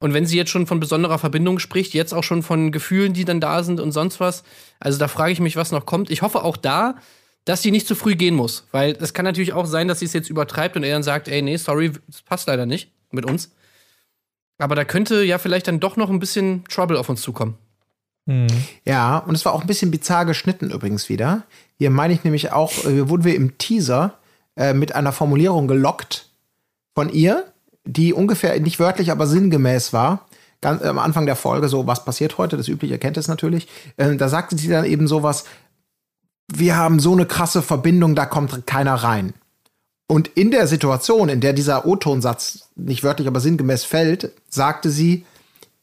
Und wenn sie jetzt schon von besonderer Verbindung spricht, jetzt auch schon von Gefühlen, die dann da sind und sonst was, also da frage ich mich, was noch kommt. Ich hoffe auch da, dass sie nicht zu früh gehen muss, weil es kann natürlich auch sein, dass sie es jetzt übertreibt und er dann sagt, ey, nee, sorry, das passt leider nicht mit uns. Aber da könnte ja vielleicht dann doch noch ein bisschen Trouble auf uns zukommen. Ja, und es war auch ein bisschen bizarr geschnitten übrigens wieder. Hier meine ich nämlich auch, äh, hier wurden wir im Teaser äh, mit einer Formulierung gelockt von ihr, die ungefähr nicht wörtlich, aber sinngemäß war. Ganz am Anfang der Folge, so was passiert heute, das übliche kennt es natürlich. Äh, da sagte sie dann eben sowas, wir haben so eine krasse Verbindung, da kommt keiner rein. Und in der Situation, in der dieser O-Tonsatz nicht wörtlich, aber sinngemäß fällt, sagte sie,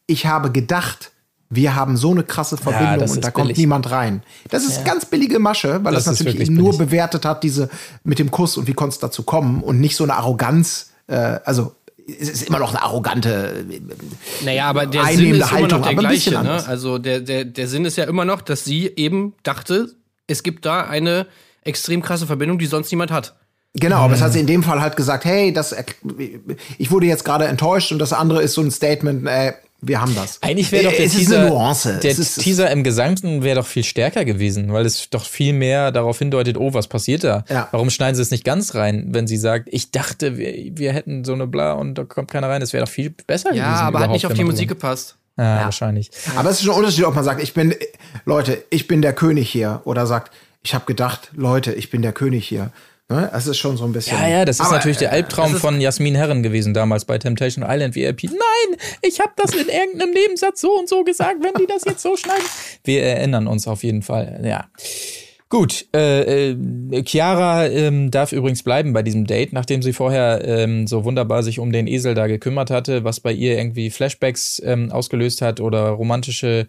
ich habe gedacht, wir haben so eine krasse Verbindung das und da kommt billig. niemand rein. Das ist ganz billige Masche, weil das, Das natürlich nur billig. bewertet hat, diese mit dem Kuss und wie konnte es dazu kommen und nicht so eine Arroganz, äh, also es ist immer noch eine arrogante, Naja, aber der Sinn Einnehmende ist immer noch Haltung, der gleiche. Ne? Also der, der, der Sinn ist ja immer noch, dass sie eben dachte, es gibt da eine extrem krasse Verbindung, die sonst niemand hat. Genau, aber es hat sie in dem Fall halt gesagt, hey, das, ich wurde jetzt gerade enttäuscht und das andere ist so ein Statement, äh, wir haben das. Eigentlich wäre doch der es ist Teaser, eine Nuance. der es ist, Teaser im Gesamten wäre doch viel stärker gewesen, weil es doch viel mehr darauf hindeutet, oh, was passiert da? Ja. Warum schneiden sie es nicht ganz rein, wenn sie sagt, ich dachte, wir, wir hätten so eine Bla und da kommt keiner rein, das wäre doch viel besser gewesen. Ja, aber hat nicht auf die Musik so- gepasst. Ja, wahrscheinlich. aber es ist schon ein Unterschied, ob man sagt, ich bin, Leute, ich bin der König hier oder sagt, ich habe gedacht, Leute, ich bin der König hier. Ne? Das ist schon so ein bisschen. Ja, ja, das ist Aber, natürlich der äh, Albtraum ist- von Jasmin Herren gewesen damals bei Temptation Island VIP. Nein, ich habe das in irgendeinem Nebensatz so und so gesagt, wenn die das jetzt so schneiden. Wir erinnern uns auf jeden Fall, ja. Gut, äh, äh, Chiara ähm, darf übrigens bleiben bei diesem Date, nachdem sie vorher ähm, so wunderbar sich um den Esel da gekümmert hatte, was bei ihr irgendwie Flashbacks ähm, ausgelöst hat oder romantische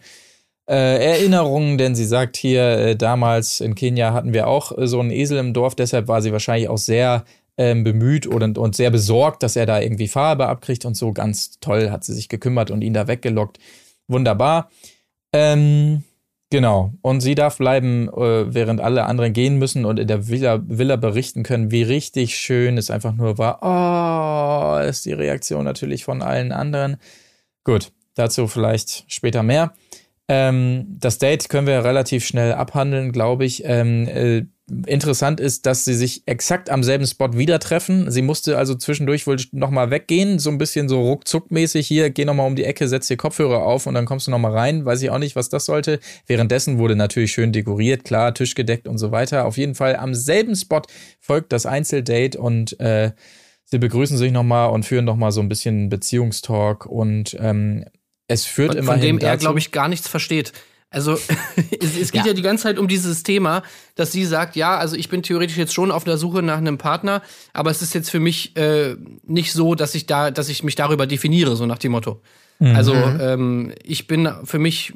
äh, Erinnerungen, denn sie sagt hier, äh, damals in Kenia hatten wir auch äh, so einen Esel im Dorf, deshalb war sie wahrscheinlich auch sehr ähm, bemüht und, und sehr besorgt, dass er da irgendwie Farbe abkriegt und so. Ganz toll hat sie sich gekümmert und ihn da weggelockt. Wunderbar. Ähm, genau. Und sie darf bleiben, äh, während alle anderen gehen müssen und in der Villa, Villa berichten können, wie richtig schön es einfach nur war. Oh, ist die Reaktion natürlich von allen anderen. Gut, dazu vielleicht später mehr. Ähm, das Date können wir relativ schnell abhandeln, glaube ich. Ähm, äh, interessant ist, dass sie sich exakt am selben Spot wieder treffen. Sie musste also zwischendurch wohl noch mal weggehen, so ein bisschen so ruckzuckmäßig hier, geh noch mal um die Ecke, setz dir Kopfhörer auf und dann kommst du noch mal rein. Weiß ich auch nicht, was das sollte. Währenddessen wurde natürlich schön dekoriert, klar, Tisch gedeckt und so weiter. Auf jeden Fall am selben Spot folgt das Einzeldate und äh, sie begrüßen sich noch mal und führen noch mal so ein bisschen Beziehungstalk und ähm, es führt immerhin von dem er, dazu- glaube ich, gar nichts versteht. Also [LAUGHS] es, es geht ja. Ja. die ganze Zeit um dieses Thema, dass sie sagt, ja, also ich bin theoretisch jetzt schon auf der Suche nach einem Partner, aber es ist jetzt für mich äh, nicht so, dass ich da, dass ich mich darüber definiere, so nach dem Motto. Also ähm, ich bin für mich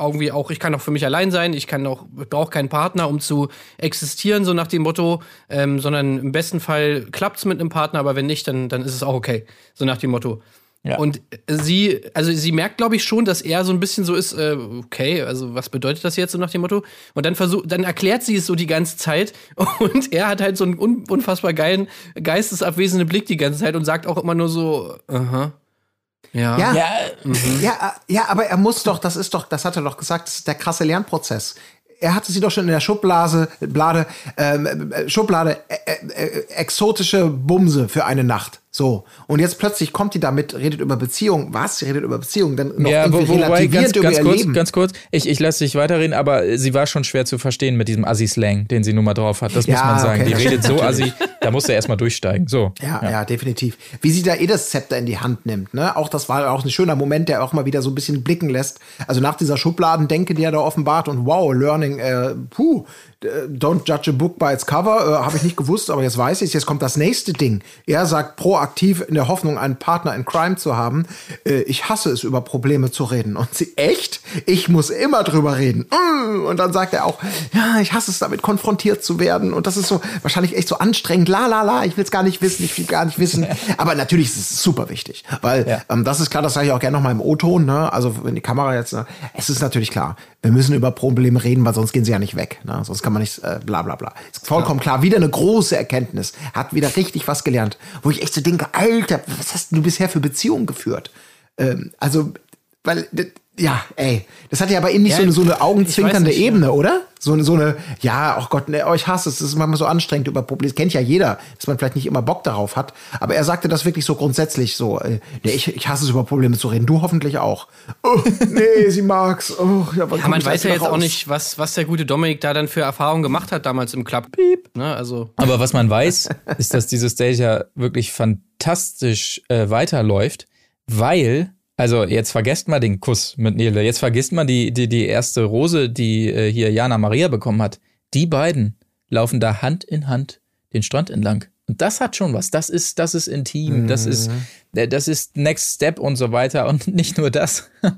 irgendwie auch, ich kann auch für mich allein sein, ich kann auch, brauche keinen Partner, um zu existieren, so nach dem Motto, ähm, sondern im besten Fall klappt's mit einem Partner, aber wenn nicht, dann, dann ist es auch okay, so nach dem Motto. Ja. Und sie, also sie merkt, glaube ich, schon, dass er so ein bisschen so ist, äh, okay, also was bedeutet das jetzt so nach dem Motto? Und dann versucht, dann erklärt sie es so die ganze Zeit [LAUGHS] und er hat halt so einen un unfassbar geilen, geistesabwesenden Blick die ganze Zeit und sagt auch immer nur so, aha. Ja. Ja, Ja, ja, äh, ja, aber er muss doch, das ist doch, das hat er doch gesagt, das ist der krasse Lernprozess. Er hatte sie doch schon in der Schublade, Blade, ähm, äh, Schublade, äh, äh, exotische Bumse für eine Nacht. So. Und jetzt plötzlich kommt die damit, redet über Beziehung. Was? Sie redet über Beziehung. Dann noch Ja, irgendwie wo, wobei, relativiert ganz, über ganz ihr kurz, Leben. ganz kurz, ich, ich lasse dich weiterreden, aber sie war schon schwer zu verstehen mit diesem Assi-Slang, den sie nun mal drauf hat. Das muss Ja, man sagen. okay, die redet so assi, da musst du erstmal durchsteigen. So. Ja, ja, definitiv. Wie sie da eh das Zepter in die Hand nimmt, ne? Auch das war auch ein schöner Moment, der auch mal wieder so ein bisschen blicken lässt. Also nach dieser Schubladendenke, die er da offenbart und wow, Learning, äh, puh, don't judge a book by its cover, äh, habe ich nicht gewusst, aber jetzt weiß ich Jetzt kommt das nächste Ding. Er sagt proaktiv in der Hoffnung, einen Partner in Crime zu haben. Äh, ich hasse es, über Probleme zu reden. Und sie, echt? Ich muss immer drüber reden. Mm. Und dann sagt er auch, ja, ich hasse es, damit konfrontiert zu werden. Und das ist so wahrscheinlich echt so anstrengend. La, la, la, ich will es gar nicht wissen, ich will gar nicht wissen. [LAUGHS] Aber natürlich ist es super wichtig, weil Ja. ähm, das ist klar, das sage ich auch gerne noch mal im O-Ton. Ne? Also wenn die Kamera jetzt, ne? es ist natürlich klar, wir müssen über Probleme reden, weil sonst gehen sie ja nicht weg. Ne? Sonst kann man nicht, äh, bla bla bla. Ist vollkommen klar. Wieder eine große Erkenntnis. Hat wieder richtig was gelernt. Wo ich echt so denke, Alter, was hast du bisher für Beziehungen geführt? Ähm, also, weil, ja, ey, das hat ja bei ihm nicht Ja, so eine, so eine augenzwinkernde nicht, ja. Ebene, oder? So eine, so eine, ja, ach Gott, ne, oh, ich hasse es, das ist manchmal so anstrengend über Probleme. Das kennt ja jeder, dass man vielleicht nicht immer Bock darauf hat. Aber er sagte das wirklich so grundsätzlich so, äh, nee, ich, ich hasse es, über Probleme zu reden. Du hoffentlich auch. Oh, nee, sie mag's. Oh, ja, Ja, man weiß ja jetzt auch raus? nicht, was, was der gute Dominik da dann für Erfahrungen gemacht hat damals im Club. Piep. Ne, also. Aber was man weiß, ist, dass dieses Stage ja wirklich fantastisch äh, weiterläuft, weil, also jetzt vergesst mal den Kuss mit Nele, jetzt vergisst mal die, die, die erste Rose, die äh, hier Jana Maria bekommen hat. Die beiden laufen da Hand in Hand den Strand entlang. Und das hat schon was. Das ist, das ist intim. Das ist, äh, das ist Next Step und so weiter. Und [LAUGHS] nicht nur das. [LAUGHS]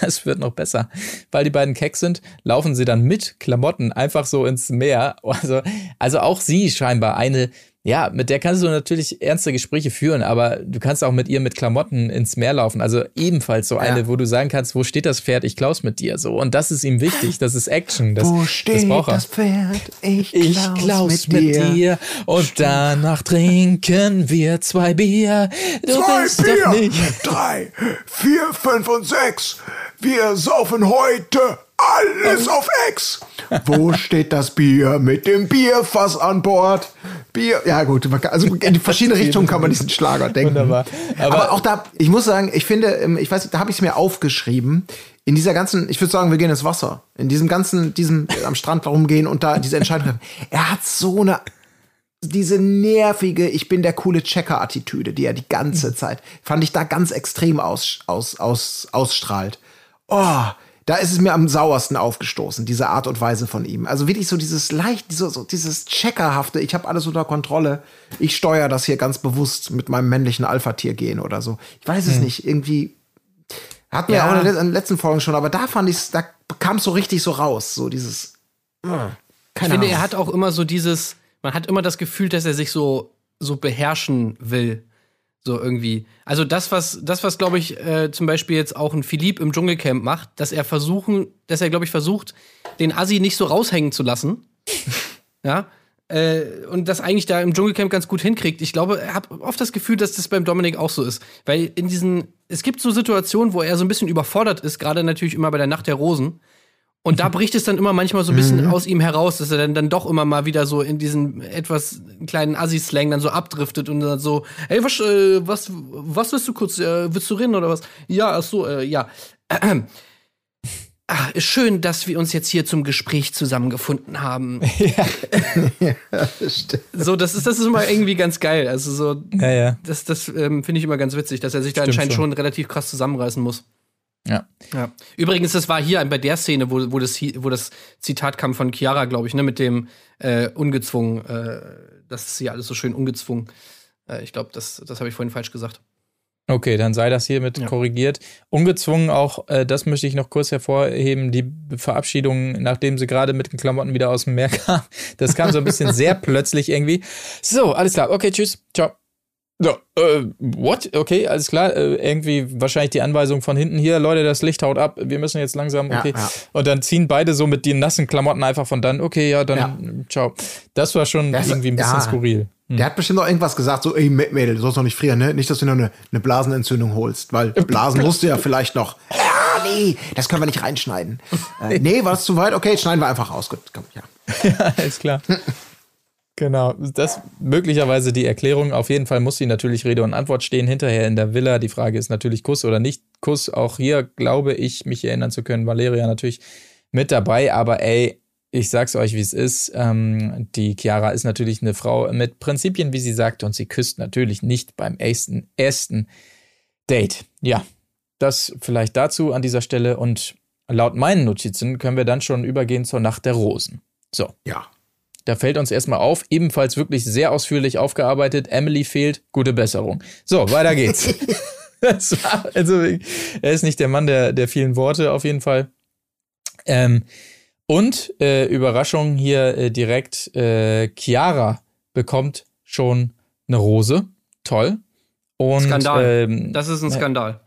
Es wird noch besser. Weil die beiden keck sind, laufen sie dann mit Klamotten einfach so ins Meer. Also, also auch sie scheinbar eine, ja, mit der kannst du natürlich ernste Gespräche führen, aber du kannst auch mit ihr mit Klamotten ins Meer laufen. Also ebenfalls so eine, wo du sagen kannst, wo steht das Pferd? Ich klaus mit dir. So. Und das ist ihm wichtig. Das ist Action. Das, Wo das steht er. das Pferd? Ich Ich klaus, klaus mit, dir. und danach trinken wir zwei Bier. Du Zwei bist Bier, doch nicht. drei, vier, fünf und sechs. Wir saufen heute alles auf Ex. Wo steht das Bier mit dem Bierfass an Bord? Bier, ja gut, also in verschiedene Richtungen kann man diesen Schlager denken. Wunderbar. Aber, Aber- auch da, ich muss sagen, ich finde, ähm, ich weiß, da habe ich es mir aufgeschrieben. In dieser ganzen, ich würde sagen, wir gehen ins Wasser. In diesem ganzen, diesem äh, am Strand rumgehen und da diese Entscheidung. treffen. Er hat so eine diese nervige, ich bin der coole Checker-Attitüde, die er die ganze Zeit, fand ich da ganz extrem aus, aus, aus, ausstrahlt. Oh, da ist es mir am sauersten aufgestoßen, diese Art und Weise von ihm. Also wirklich so dieses leicht, so, so dieses Checkerhafte, ich habe alles unter Kontrolle, ich steuere das hier ganz bewusst mit meinem männlichen Alpha-Tier gehen oder so. Ich weiß es nicht, irgendwie hatten wir Ja. auch in den letzten Folgen schon, aber da fand ich da kam es so richtig so raus, so dieses äh, Ich keine finde, Ahnung. er hat auch immer so dieses, man hat immer das Gefühl, dass er sich so, so beherrschen will. So irgendwie. Also das, was, das, was, glaube ich, äh, zum Beispiel jetzt auch ein Philipp im Dschungelcamp macht, dass er versuchen, dass er, glaube ich, versucht, den Assi nicht so raushängen zu lassen. [LAUGHS] ja. Äh, und das eigentlich da im Dschungelcamp ganz gut hinkriegt. Ich glaube, er hat oft das Gefühl, dass das beim Dominik auch so ist. Weil in diesen, es gibt so Situationen, wo er so ein bisschen überfordert ist, gerade natürlich immer bei der Nacht der Rosen. Und da bricht es dann immer manchmal so ein bisschen aus ihm heraus, dass er dann, dann doch immer mal wieder so in diesen etwas kleinen Assi-Slang dann so abdriftet und dann so, ey, was, äh, was, was willst du kurz, äh, willst du reden oder was? Ja, ach so, äh, ja. Ah, ist schön, dass wir uns jetzt hier zum Gespräch zusammengefunden haben. [LAUGHS] so, das ist, das ist immer irgendwie ganz geil. Also so, Ja, ja. das, das ähm, finde ich immer ganz witzig, dass er sich da Stimmt anscheinend schon. schon relativ krass zusammenreißen muss. Ja. Ja. Übrigens, das war hier bei der Szene, wo, wo, das, wo das Zitat kam von Chiara, glaube ich, ne, mit dem äh, ungezwungen. Äh, das ist hier alles so schön ungezwungen. Äh, ich glaube, das, das habe ich vorhin falsch gesagt. Okay, dann sei das hiermit Ja. korrigiert. Ungezwungen auch, äh, das möchte ich noch kurz hervorheben, die Verabschiedung, nachdem sie gerade mit den Klamotten wieder aus dem Meer kam. Das kam so ein bisschen [LAUGHS] sehr plötzlich irgendwie. So, alles klar. Okay, tschüss. Ciao. So, äh, what? Okay, alles klar. Äh, irgendwie wahrscheinlich die Anweisung von hinten hier, Leute, das Licht haut ab, wir müssen jetzt langsam, Ja, okay. ja. Und dann ziehen beide so mit den nassen Klamotten einfach von dann, okay, ja, dann, Ja. ciao. Das war schon Das- irgendwie ein bisschen ja. skurril. Der hat bestimmt auch irgendwas gesagt, so, ey, Mä- Mädel, du sollst noch nicht frieren, ne? Nicht, dass du noch eine, eine Blasenentzündung holst, weil [LAUGHS] Blasen musst du ja vielleicht noch. Ja, nee, das können wir nicht reinschneiden. Äh, [LAUGHS] nee, war das zu weit? Okay, schneiden wir einfach raus. Gut, komm, ja. [LAUGHS] alles klar. Genau, das möglicherweise die Erklärung. Auf jeden Fall muss sie natürlich Rede und Antwort stehen hinterher in der Villa. Die Frage ist natürlich Kuss oder nicht Kuss. Auch hier glaube ich, mich erinnern zu können, Valeria natürlich mit dabei. Aber ey, ich sag's euch, wie es ist. Ähm, die Chiara ist natürlich eine Frau mit Prinzipien, wie sie sagt, und sie küsst natürlich nicht beim ersten, ersten Date. Ja, das vielleicht dazu an dieser Stelle. Und laut meinen Notizen können wir dann schon übergehen zur Nacht der Rosen. So. Ja. Da fällt uns erstmal auf, ebenfalls wirklich sehr ausführlich aufgearbeitet. Emily fehlt, gute Besserung. So, weiter geht's. [LAUGHS] War, also, er ist nicht der Mann der, der vielen Worte, auf jeden Fall. Ähm, und äh, Überraschung hier äh, direkt, äh, Chiara bekommt schon eine Rose. Toll. Und, Skandal. Ähm, Das ist ein Skandal.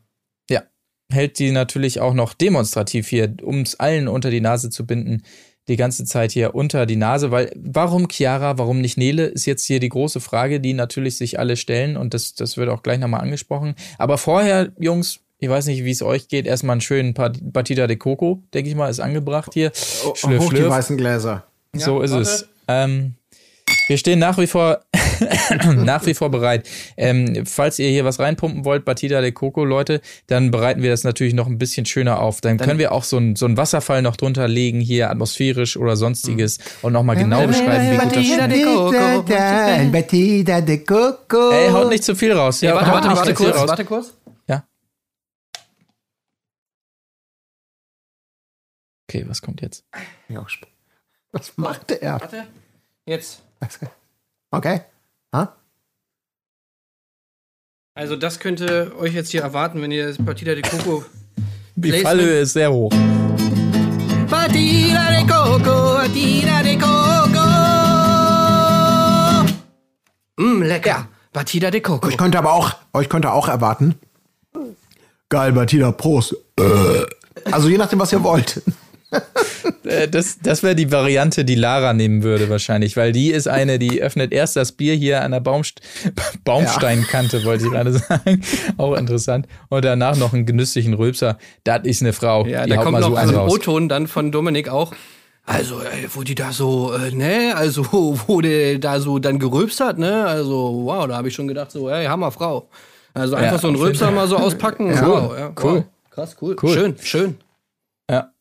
ja, hält die natürlich auch noch demonstrativ hier, um es allen unter die Nase zu binden, die ganze Zeit hier unter die Nase, weil warum Chiara, warum nicht Nele, ist jetzt hier die große Frage, die natürlich sich alle stellen und das, das wird auch gleich nochmal angesprochen. Aber vorher, Jungs, ich weiß nicht, wie es euch geht, erstmal einen schönen Batida de Coco, denke ich mal, ist angebracht hier. Schlürf, Hoch die schlürf. weißen Gläser. So ist warte. es. Ähm, wir stehen nach wie vor [LAUGHS] nach wie vor bereit. Ähm, falls ihr hier was reinpumpen wollt, Batida de Coco, Leute, dann bereiten wir das natürlich noch ein bisschen schöner auf. Dann, können wir auch so einen so einen Wasserfall noch drunter legen, hier atmosphärisch oder sonstiges und nochmal genau beschreiben, wie gut das Batida de Coco. Batida de Coco. Ey, haut nicht zu viel raus. Ja, warte, warte, warte kurz, raus. warte kurz. Ja. Okay, was kommt jetzt? Ja, Was machte er? Warte. Jetzt. Okay. Ha? Also das könnte euch jetzt hier erwarten, wenn ihr das Partida de Coco Die Placement- Fallhöhe ist sehr hoch. Partida de Coco, Partida de Coco. Mm, lecker. Partida de Coco. Euch könnte aber auch, euch könnte auch erwarten. Geil, Batida, Prost. Äh. Also je nachdem, was ihr wollt. [LAUGHS] Äh, Das, das wäre die Variante, die Lara nehmen würde wahrscheinlich, weil die ist eine, die öffnet erst das Bier hier an der Baumst [LAUGHS] Baumsteinkante, wollte ich gerade sagen. Auch interessant. Und danach noch einen genüsslichen Rülpser. Das ist eine Frau. Ja, die da kommt mal noch so so einen ein. O-Ton dann von Dominik auch. Also, ey, wo die da so, äh, ne, also, [LAUGHS] wo der da so dann gerülpst hat, ne, also, wow, da habe ich schon gedacht, so, ey, Hammerfrau. Also einfach Ja, so einen Rülpser mal so auspacken. Wow, ja, Cool. Wow. Krass, cool. Cool. Schön, schön.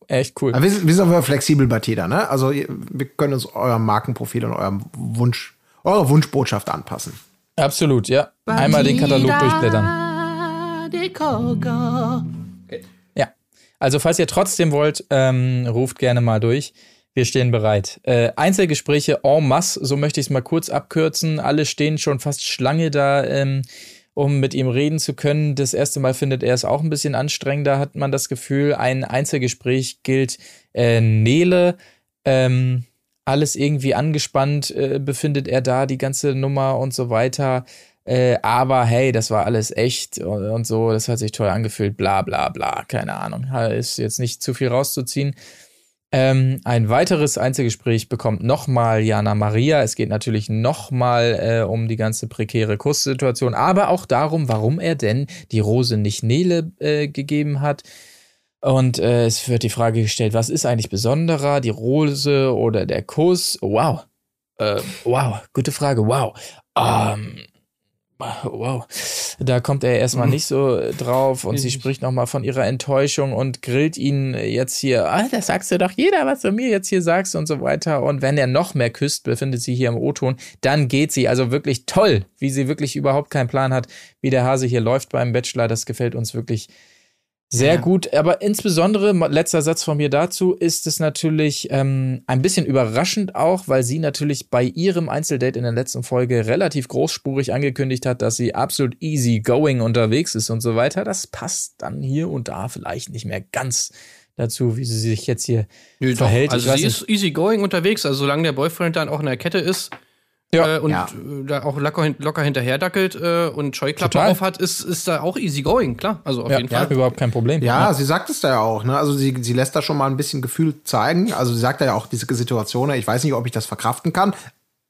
Echt cool. Aber wir, sind- wir sind aber flexibel, Batida, ne? Also wir können uns eurem Markenprofil und eurem Wunsch, eurer Wunschbotschaft anpassen. Absolut, ja. Einmal den Katalog durchblättern. Ja. Also, falls ihr trotzdem wollt, ähm, ruft gerne mal durch. Wir stehen bereit. Äh, Einzelgespräche en masse, so möchte ich es mal kurz abkürzen. Alle stehen schon fast Schlange da, ähm, um mit ihm reden zu können. Das erste Mal findet er es auch ein bisschen anstrengender, hat man das Gefühl. Ein Einzelgespräch gilt äh, Nele. Ähm, alles irgendwie angespannt äh, befindet er da, die ganze Nummer und so weiter. Äh, aber hey, das war alles echt und, und so, das hat sich toll angefühlt, bla bla bla, keine Ahnung. Ist jetzt nicht zu viel rauszuziehen. Ähm, ein weiteres Einzelgespräch bekommt nochmal Jana Maria. Es geht natürlich nochmal äh, um die ganze prekäre Kurssituation, aber auch darum, warum er denn die Rose nicht Nele äh, gegeben hat. Und äh, es wird die Frage gestellt, was ist eigentlich besonderer, die Rose oder der Kuss? Wow. Äh, wow, gute Frage, wow. Ähm, wow. Da kommt er erstmal nicht so äh, drauf und sie spricht nochmal von ihrer Enttäuschung und grillt ihn jetzt hier, ah, das sagst du doch jeder, was du mir jetzt hier sagst und so weiter. Und wenn er noch mehr küsst, befindet sie hier im O-Ton, dann geht sie. Also wirklich toll, wie sie wirklich überhaupt keinen Plan hat, wie der Hase hier läuft beim Bachelor. Das gefällt uns wirklich sehr gut, aber insbesondere, letzter Satz von mir dazu, ist es natürlich ähm, ein bisschen überraschend auch, weil sie natürlich bei ihrem Einzeldate in der letzten Folge relativ großspurig angekündigt hat, dass sie absolut easy going unterwegs ist und so weiter. Das passt dann hier und da vielleicht nicht mehr ganz dazu, wie sie sich jetzt hier Nö, doch. verhält. Ich Also sie ist easy going unterwegs, also solange der Boyfriend dann auch in der Kette ist Ja. äh, und Ja. äh, da auch locker, locker hinterherdackelt äh, und Scheuklappen Total. auf hat, ist, ist da auch easy going, klar. Also auf ja, jeden ja, Fall. überhaupt kein Problem. Ja, sie sagt es da ja auch, ne? Also sie, sie lässt da schon mal ein bisschen Gefühl zeigen. Also sie sagt da ja auch diese Situation, ich weiß nicht, ob ich das verkraften kann,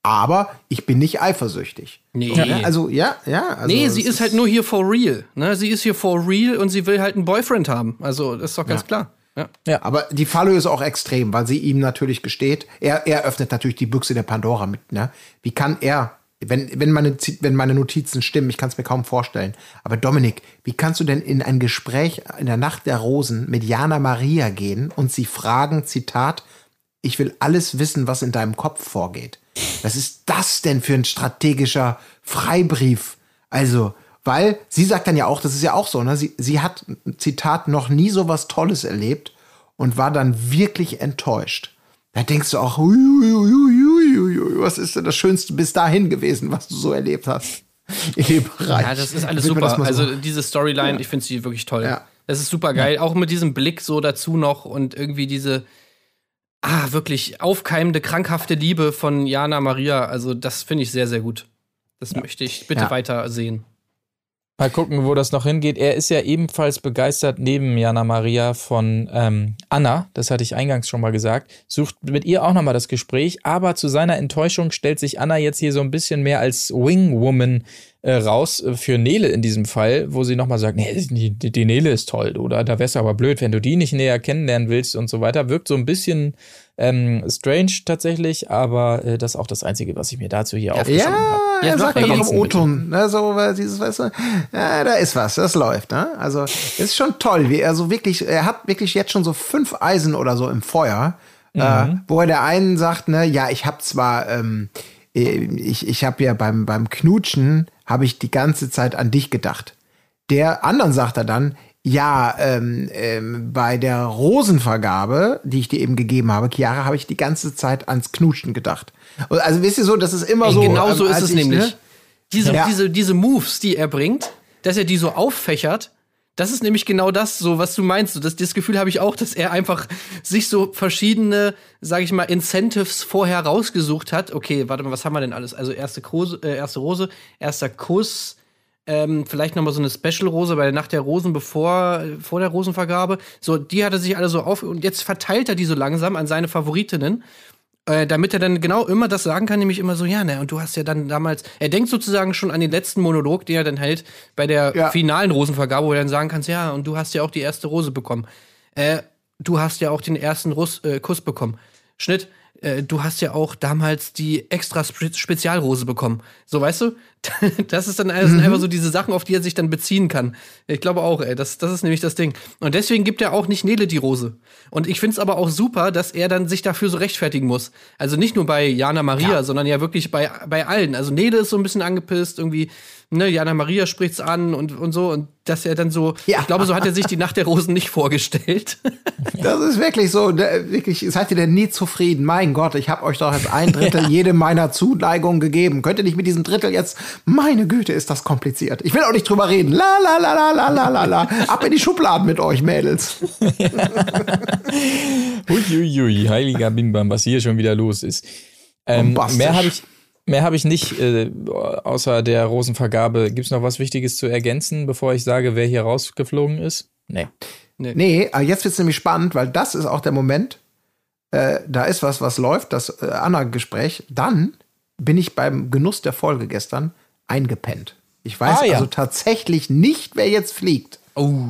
aber ich bin nicht eifersüchtig. Nee. Ja, also ja, ja. Also nee, sie es ist halt nur hier for real. Ne? Sie ist hier for real und sie will halt einen Boyfriend haben. Also, das ist doch ganz Ja. klar. Aber die Fallhöhe ist auch extrem, weil sie ihm natürlich gesteht. Er, er öffnet natürlich die Büchse der Pandora mit. Ne? Wie kann er, wenn, wenn, meine, wenn meine Notizen stimmen, ich kann es mir kaum vorstellen. Aber Dominik, wie kannst du denn in ein Gespräch in der Nacht der Rosen mit Jana Maria gehen und sie fragen, Zitat, ich will alles wissen, was in deinem Kopf vorgeht. Was ist das denn für ein strategischer Freibrief? Also, weil sie sagt dann ja auch, das ist ja auch so, ne? Sie, sie hat, Zitat, noch nie so was Tolles erlebt und war dann wirklich enttäuscht. Da denkst du auch, ui, ui, ui, was ist denn das Schönste bis dahin gewesen, was du so erlebt hast? [LAUGHS] Ja, das ist alles super. so- Also diese Storyline, ich finde sie wirklich toll. Ja. Das ist super geil. Auch mit diesem Blick so dazu noch und irgendwie diese, ah, wirklich aufkeimende, krankhafte Liebe von Jana Maria. Also das finde ich sehr, sehr gut. Das möchte ich bitte Ja. weiter sehen. Mal gucken, wo das noch hingeht. Er ist ja ebenfalls begeistert neben Jana Maria von ähm, Anna, das hatte ich eingangs schon mal gesagt, sucht mit ihr auch nochmal das Gespräch, aber zu seiner Enttäuschung stellt sich Anna jetzt hier so ein bisschen mehr als Wingwoman äh, raus äh, für Nele in diesem Fall, wo sie nochmal sagt, nee, die, die, Nele ist toll, oder da wär's aber blöd, wenn du die nicht näher kennenlernen willst und so weiter. Wirkt so ein bisschen ähm, strange tatsächlich, aber äh, das ist auch das Einzige, was ich mir dazu hier aufgeschrieben habe. Ja, Ja, er sag sagt doch noch im. O-Ton, ne, so, weil dieses, weißt du, ja, da ist was, das läuft, ne? Also, es ist schon toll, wie er so wirklich, er hat wirklich jetzt schon so fünf Eisen oder so im Feuer, äh, wo er der einen sagt, ne, ja, ich habe zwar, ähm, ich, ich habe ja beim, beim Knutschen, habe ich die ganze Zeit an dich gedacht. Der anderen sagt er dann, ja, ähm, ähm, bei der Rosenvergabe, die ich dir eben gegeben habe, Chiara, habe ich die ganze Zeit ans Knutschen gedacht. Also wisst ihr so, das ist immer Ey, so. genau ähm, so ist es ich, nämlich. Ne? Diese, Ja. diese, diese Moves, die er bringt, dass er die so auffächert, das ist nämlich genau das, so was du meinst. Das, das Gefühl habe ich auch, dass er einfach sich so verschiedene, sage ich mal, Incentives vorher rausgesucht hat. Okay, warte mal, was haben wir denn alles? Also erste, Krose, äh, erste Rose, erster Kuss, ähm, vielleicht noch mal so eine Special-Rose bei der Nacht der Rosen bevor vor der Rosenvergabe. So, die hat er sich alle so auf und jetzt verteilt er die so langsam an seine Favoritinnen. Äh, damit er dann genau immer das sagen kann, nämlich immer so, ja, ne, und du hast ja dann damals, er denkt sozusagen schon an den letzten Monolog, den er dann hält bei der Ja. finalen Rosenvergabe, wo er dann sagen kannst, ja, und du hast ja auch die erste Rose bekommen. Äh, du hast ja auch den ersten Russ, äh, Kuss bekommen. Schnitt, äh, du hast ja auch damals die extra Spe Spezialrose bekommen. So, weißt du? [LAUGHS] Das ist dann das sind einfach so diese Sachen, auf die er sich dann beziehen kann. Ich glaube auch, ey, das, das ist nämlich das Ding. Und deswegen gibt er auch nicht Nele die Rose. Und ich finde es aber auch super, dass er dann sich dafür so rechtfertigen muss. Also nicht nur bei Jana Maria, sondern ja wirklich bei, bei allen. Also Nele ist so ein bisschen angepisst, irgendwie, ne, Jana Maria spricht's an und, und so. Und dass er dann so, Ja. ich glaube, so hat er sich die Nacht der Rosen nicht vorgestellt. [LAUGHS] Das ist wirklich so, ne, wirklich, seid ihr denn nie zufrieden? Mein Gott, ich habe euch doch jetzt ein Drittel [LAUGHS] jede meiner Zuneigung gegeben. Könnt ihr nicht mit diesem Drittel jetzt, meine Güte, ist das kompliziert. Ich will auch nicht drüber reden. La la la la la la la la. Ab in die Schubladen mit euch, Mädels. [LAUGHS] Uiuiui, heiliger Bimbam, was hier schon wieder los ist. Ähm, mehr habe ich, mehr habe ich nicht, äh, außer der Rosenvergabe. Gibt es noch was Wichtiges zu ergänzen, bevor ich sage, wer hier rausgeflogen ist? Nee. Nee, aber jetzt wird's nämlich spannend, weil das ist auch der Moment, äh, da ist was, was läuft, das äh, Anna-Gespräch. Dann bin ich beim Genuss der Folge gestern eingepennt. Ich weiß Ah, ja. also tatsächlich nicht, wer jetzt fliegt. Oh.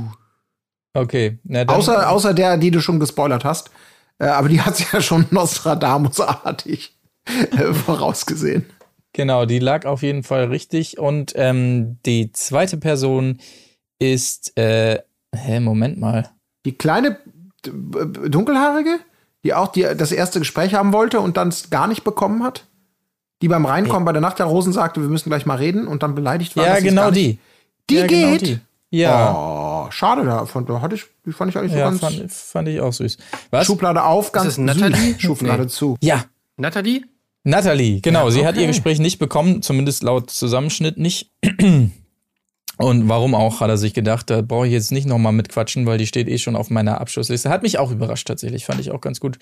Okay. Na, Außer, außer der, die du schon gespoilert hast. Äh, aber die hat ja schon [LAUGHS] Nostradamus-artig äh, vorausgesehen. Genau, die lag auf jeden Fall richtig. Und ähm, die zweite Person ist, äh, hä, Moment mal. Die kleine dunkelhaarige, die auch die, das erste Gespräch haben wollte und dann es gar nicht bekommen hat. Die beim Reinkommen bei der Nacht der Rosen sagte, wir müssen gleich mal reden und dann beleidigt war. Ja, genau gar nicht- die. Die ja, geht. Genau die. Ja, Oh, schade davon. Da hatte ich, die fand ich eigentlich so ja ganz. fand, fand ich auch süß. Was? Schublade auf, ganz das Nathalie? süß. Schublade Nee. zu. Ja, Nathalie? Natalie, genau. Ja, Sie hat ihr Gespräch nicht bekommen, zumindest laut Zusammenschnitt nicht. [CLEARS THROAT] Und warum auch, hat er sich gedacht, da brauche ich jetzt nicht nochmal mitquatschen, weil die steht eh schon auf meiner Abschlussliste. Hat mich auch überrascht tatsächlich, fand ich auch ganz gut.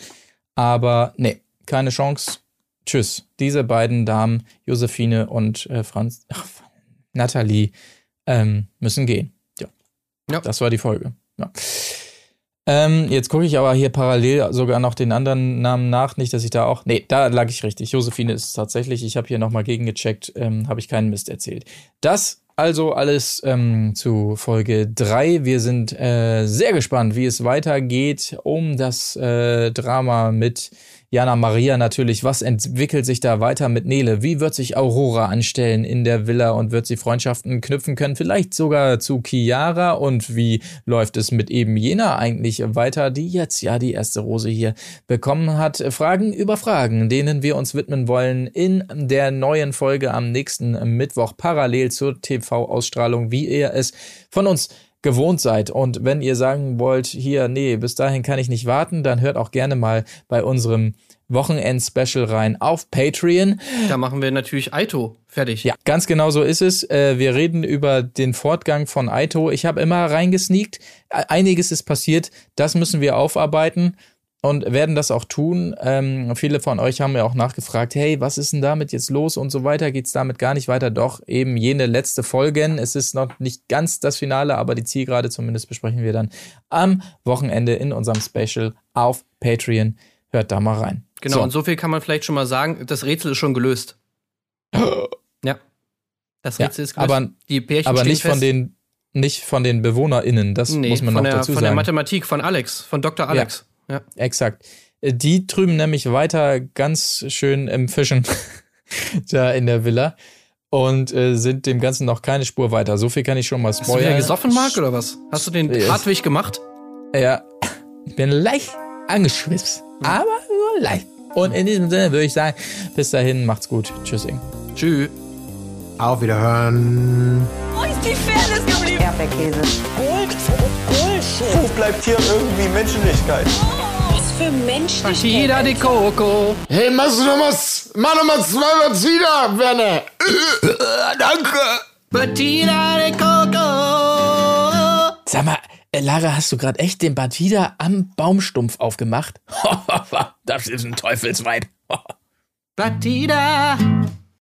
Aber nee, keine Chance. Tschüss. Diese beiden Damen, Josephine und äh, Franz, ach, Nathalie, ähm, müssen gehen. Ja. Ja. Das war die Folge. Ja. Ähm, jetzt gucke ich aber hier parallel sogar noch den anderen Namen nach. Nicht, dass ich da auch. Nee, da lag ich richtig. Josephine ist es tatsächlich. Ich habe hier nochmal gegengecheckt, ähm, habe ich keinen Mist erzählt. Das also alles ähm, zu Folge 3. Wir sind äh, sehr gespannt, wie es weitergeht um das äh, Drama mit Jana Maria natürlich. Was entwickelt sich da weiter mit Nele? Wie wird sich Aurora anstellen in der Villa und wird sie Freundschaften knüpfen können? Vielleicht sogar zu Chiara? Und wie läuft es mit eben Jena eigentlich weiter, die jetzt ja die erste Rose hier bekommen hat? Fragen über Fragen, denen wir uns widmen wollen in der neuen Folge am nächsten Mittwoch parallel zur TV-Ausstrahlung, wie ihr es von uns gewohnt seid. Und wenn ihr sagen wollt, hier, nee, bis dahin kann ich nicht warten, dann hört auch gerne mal bei unserem Wochenend-Special rein auf Patreon. Da machen wir natürlich Aito fertig. Ja, ganz genau so ist es. Äh, wir reden über den Fortgang von Aito. Ich habe immer reingesneakt. Einiges ist passiert. Das müssen wir aufarbeiten und werden das auch tun. Ähm, viele von euch haben ja auch nachgefragt, hey, was ist denn damit jetzt los und so weiter? Geht's damit gar nicht weiter? Doch, eben jene letzte Folgen. Es ist noch nicht ganz das Finale, aber die Zielgerade zumindest besprechen wir dann am Wochenende in unserem Special auf Patreon. Hört da mal rein. Genau, So. und so viel kann man vielleicht schon mal sagen. Das Rätsel ist schon gelöst. [GASPS] ja. Das Ja, Rätsel ist gelöst. aber- die Pärchen aber nicht fest. von den nicht von den BewohnerInnen, das nee, muss man noch der, dazu von der sagen. Mathematik, von Alex, von Dr. Alex. Ja. Exakt. Äh, Die drüben nämlich weiter ganz schön im Fischen [LAUGHS] da in der Villa und äh, sind dem Ganzen noch keine Spur weiter. So viel kann ich schon mal Hast du spoilern. wieder gesoffen, Marc, oder was? Hast du den Yes. Hartwig gemacht? Ja, ich bin leicht angeschwipst, aber nur leicht. Und in diesem Sinne würde ich sagen, bis dahin, macht's gut. Tschüssing. Tschüss. Auf Wiederhören. Ist die Fairness geblieben? Erdbeerkäse. Gold, Bullshit. Wo bleibt hier irgendwie Menschlichkeit? Was für Menschlichkeit. Di Alter. Coco. Hey, machst du noch was? Mach noch mal zwei wieder, Werner. [LAUGHS] Danke. Bettina di Coco. Sag mal, äh, Lara, hast du gerade echt den Batida am Baumstumpf aufgemacht? [LAUGHS] das ist ein Teufelsweib. [LAUGHS] Bettina.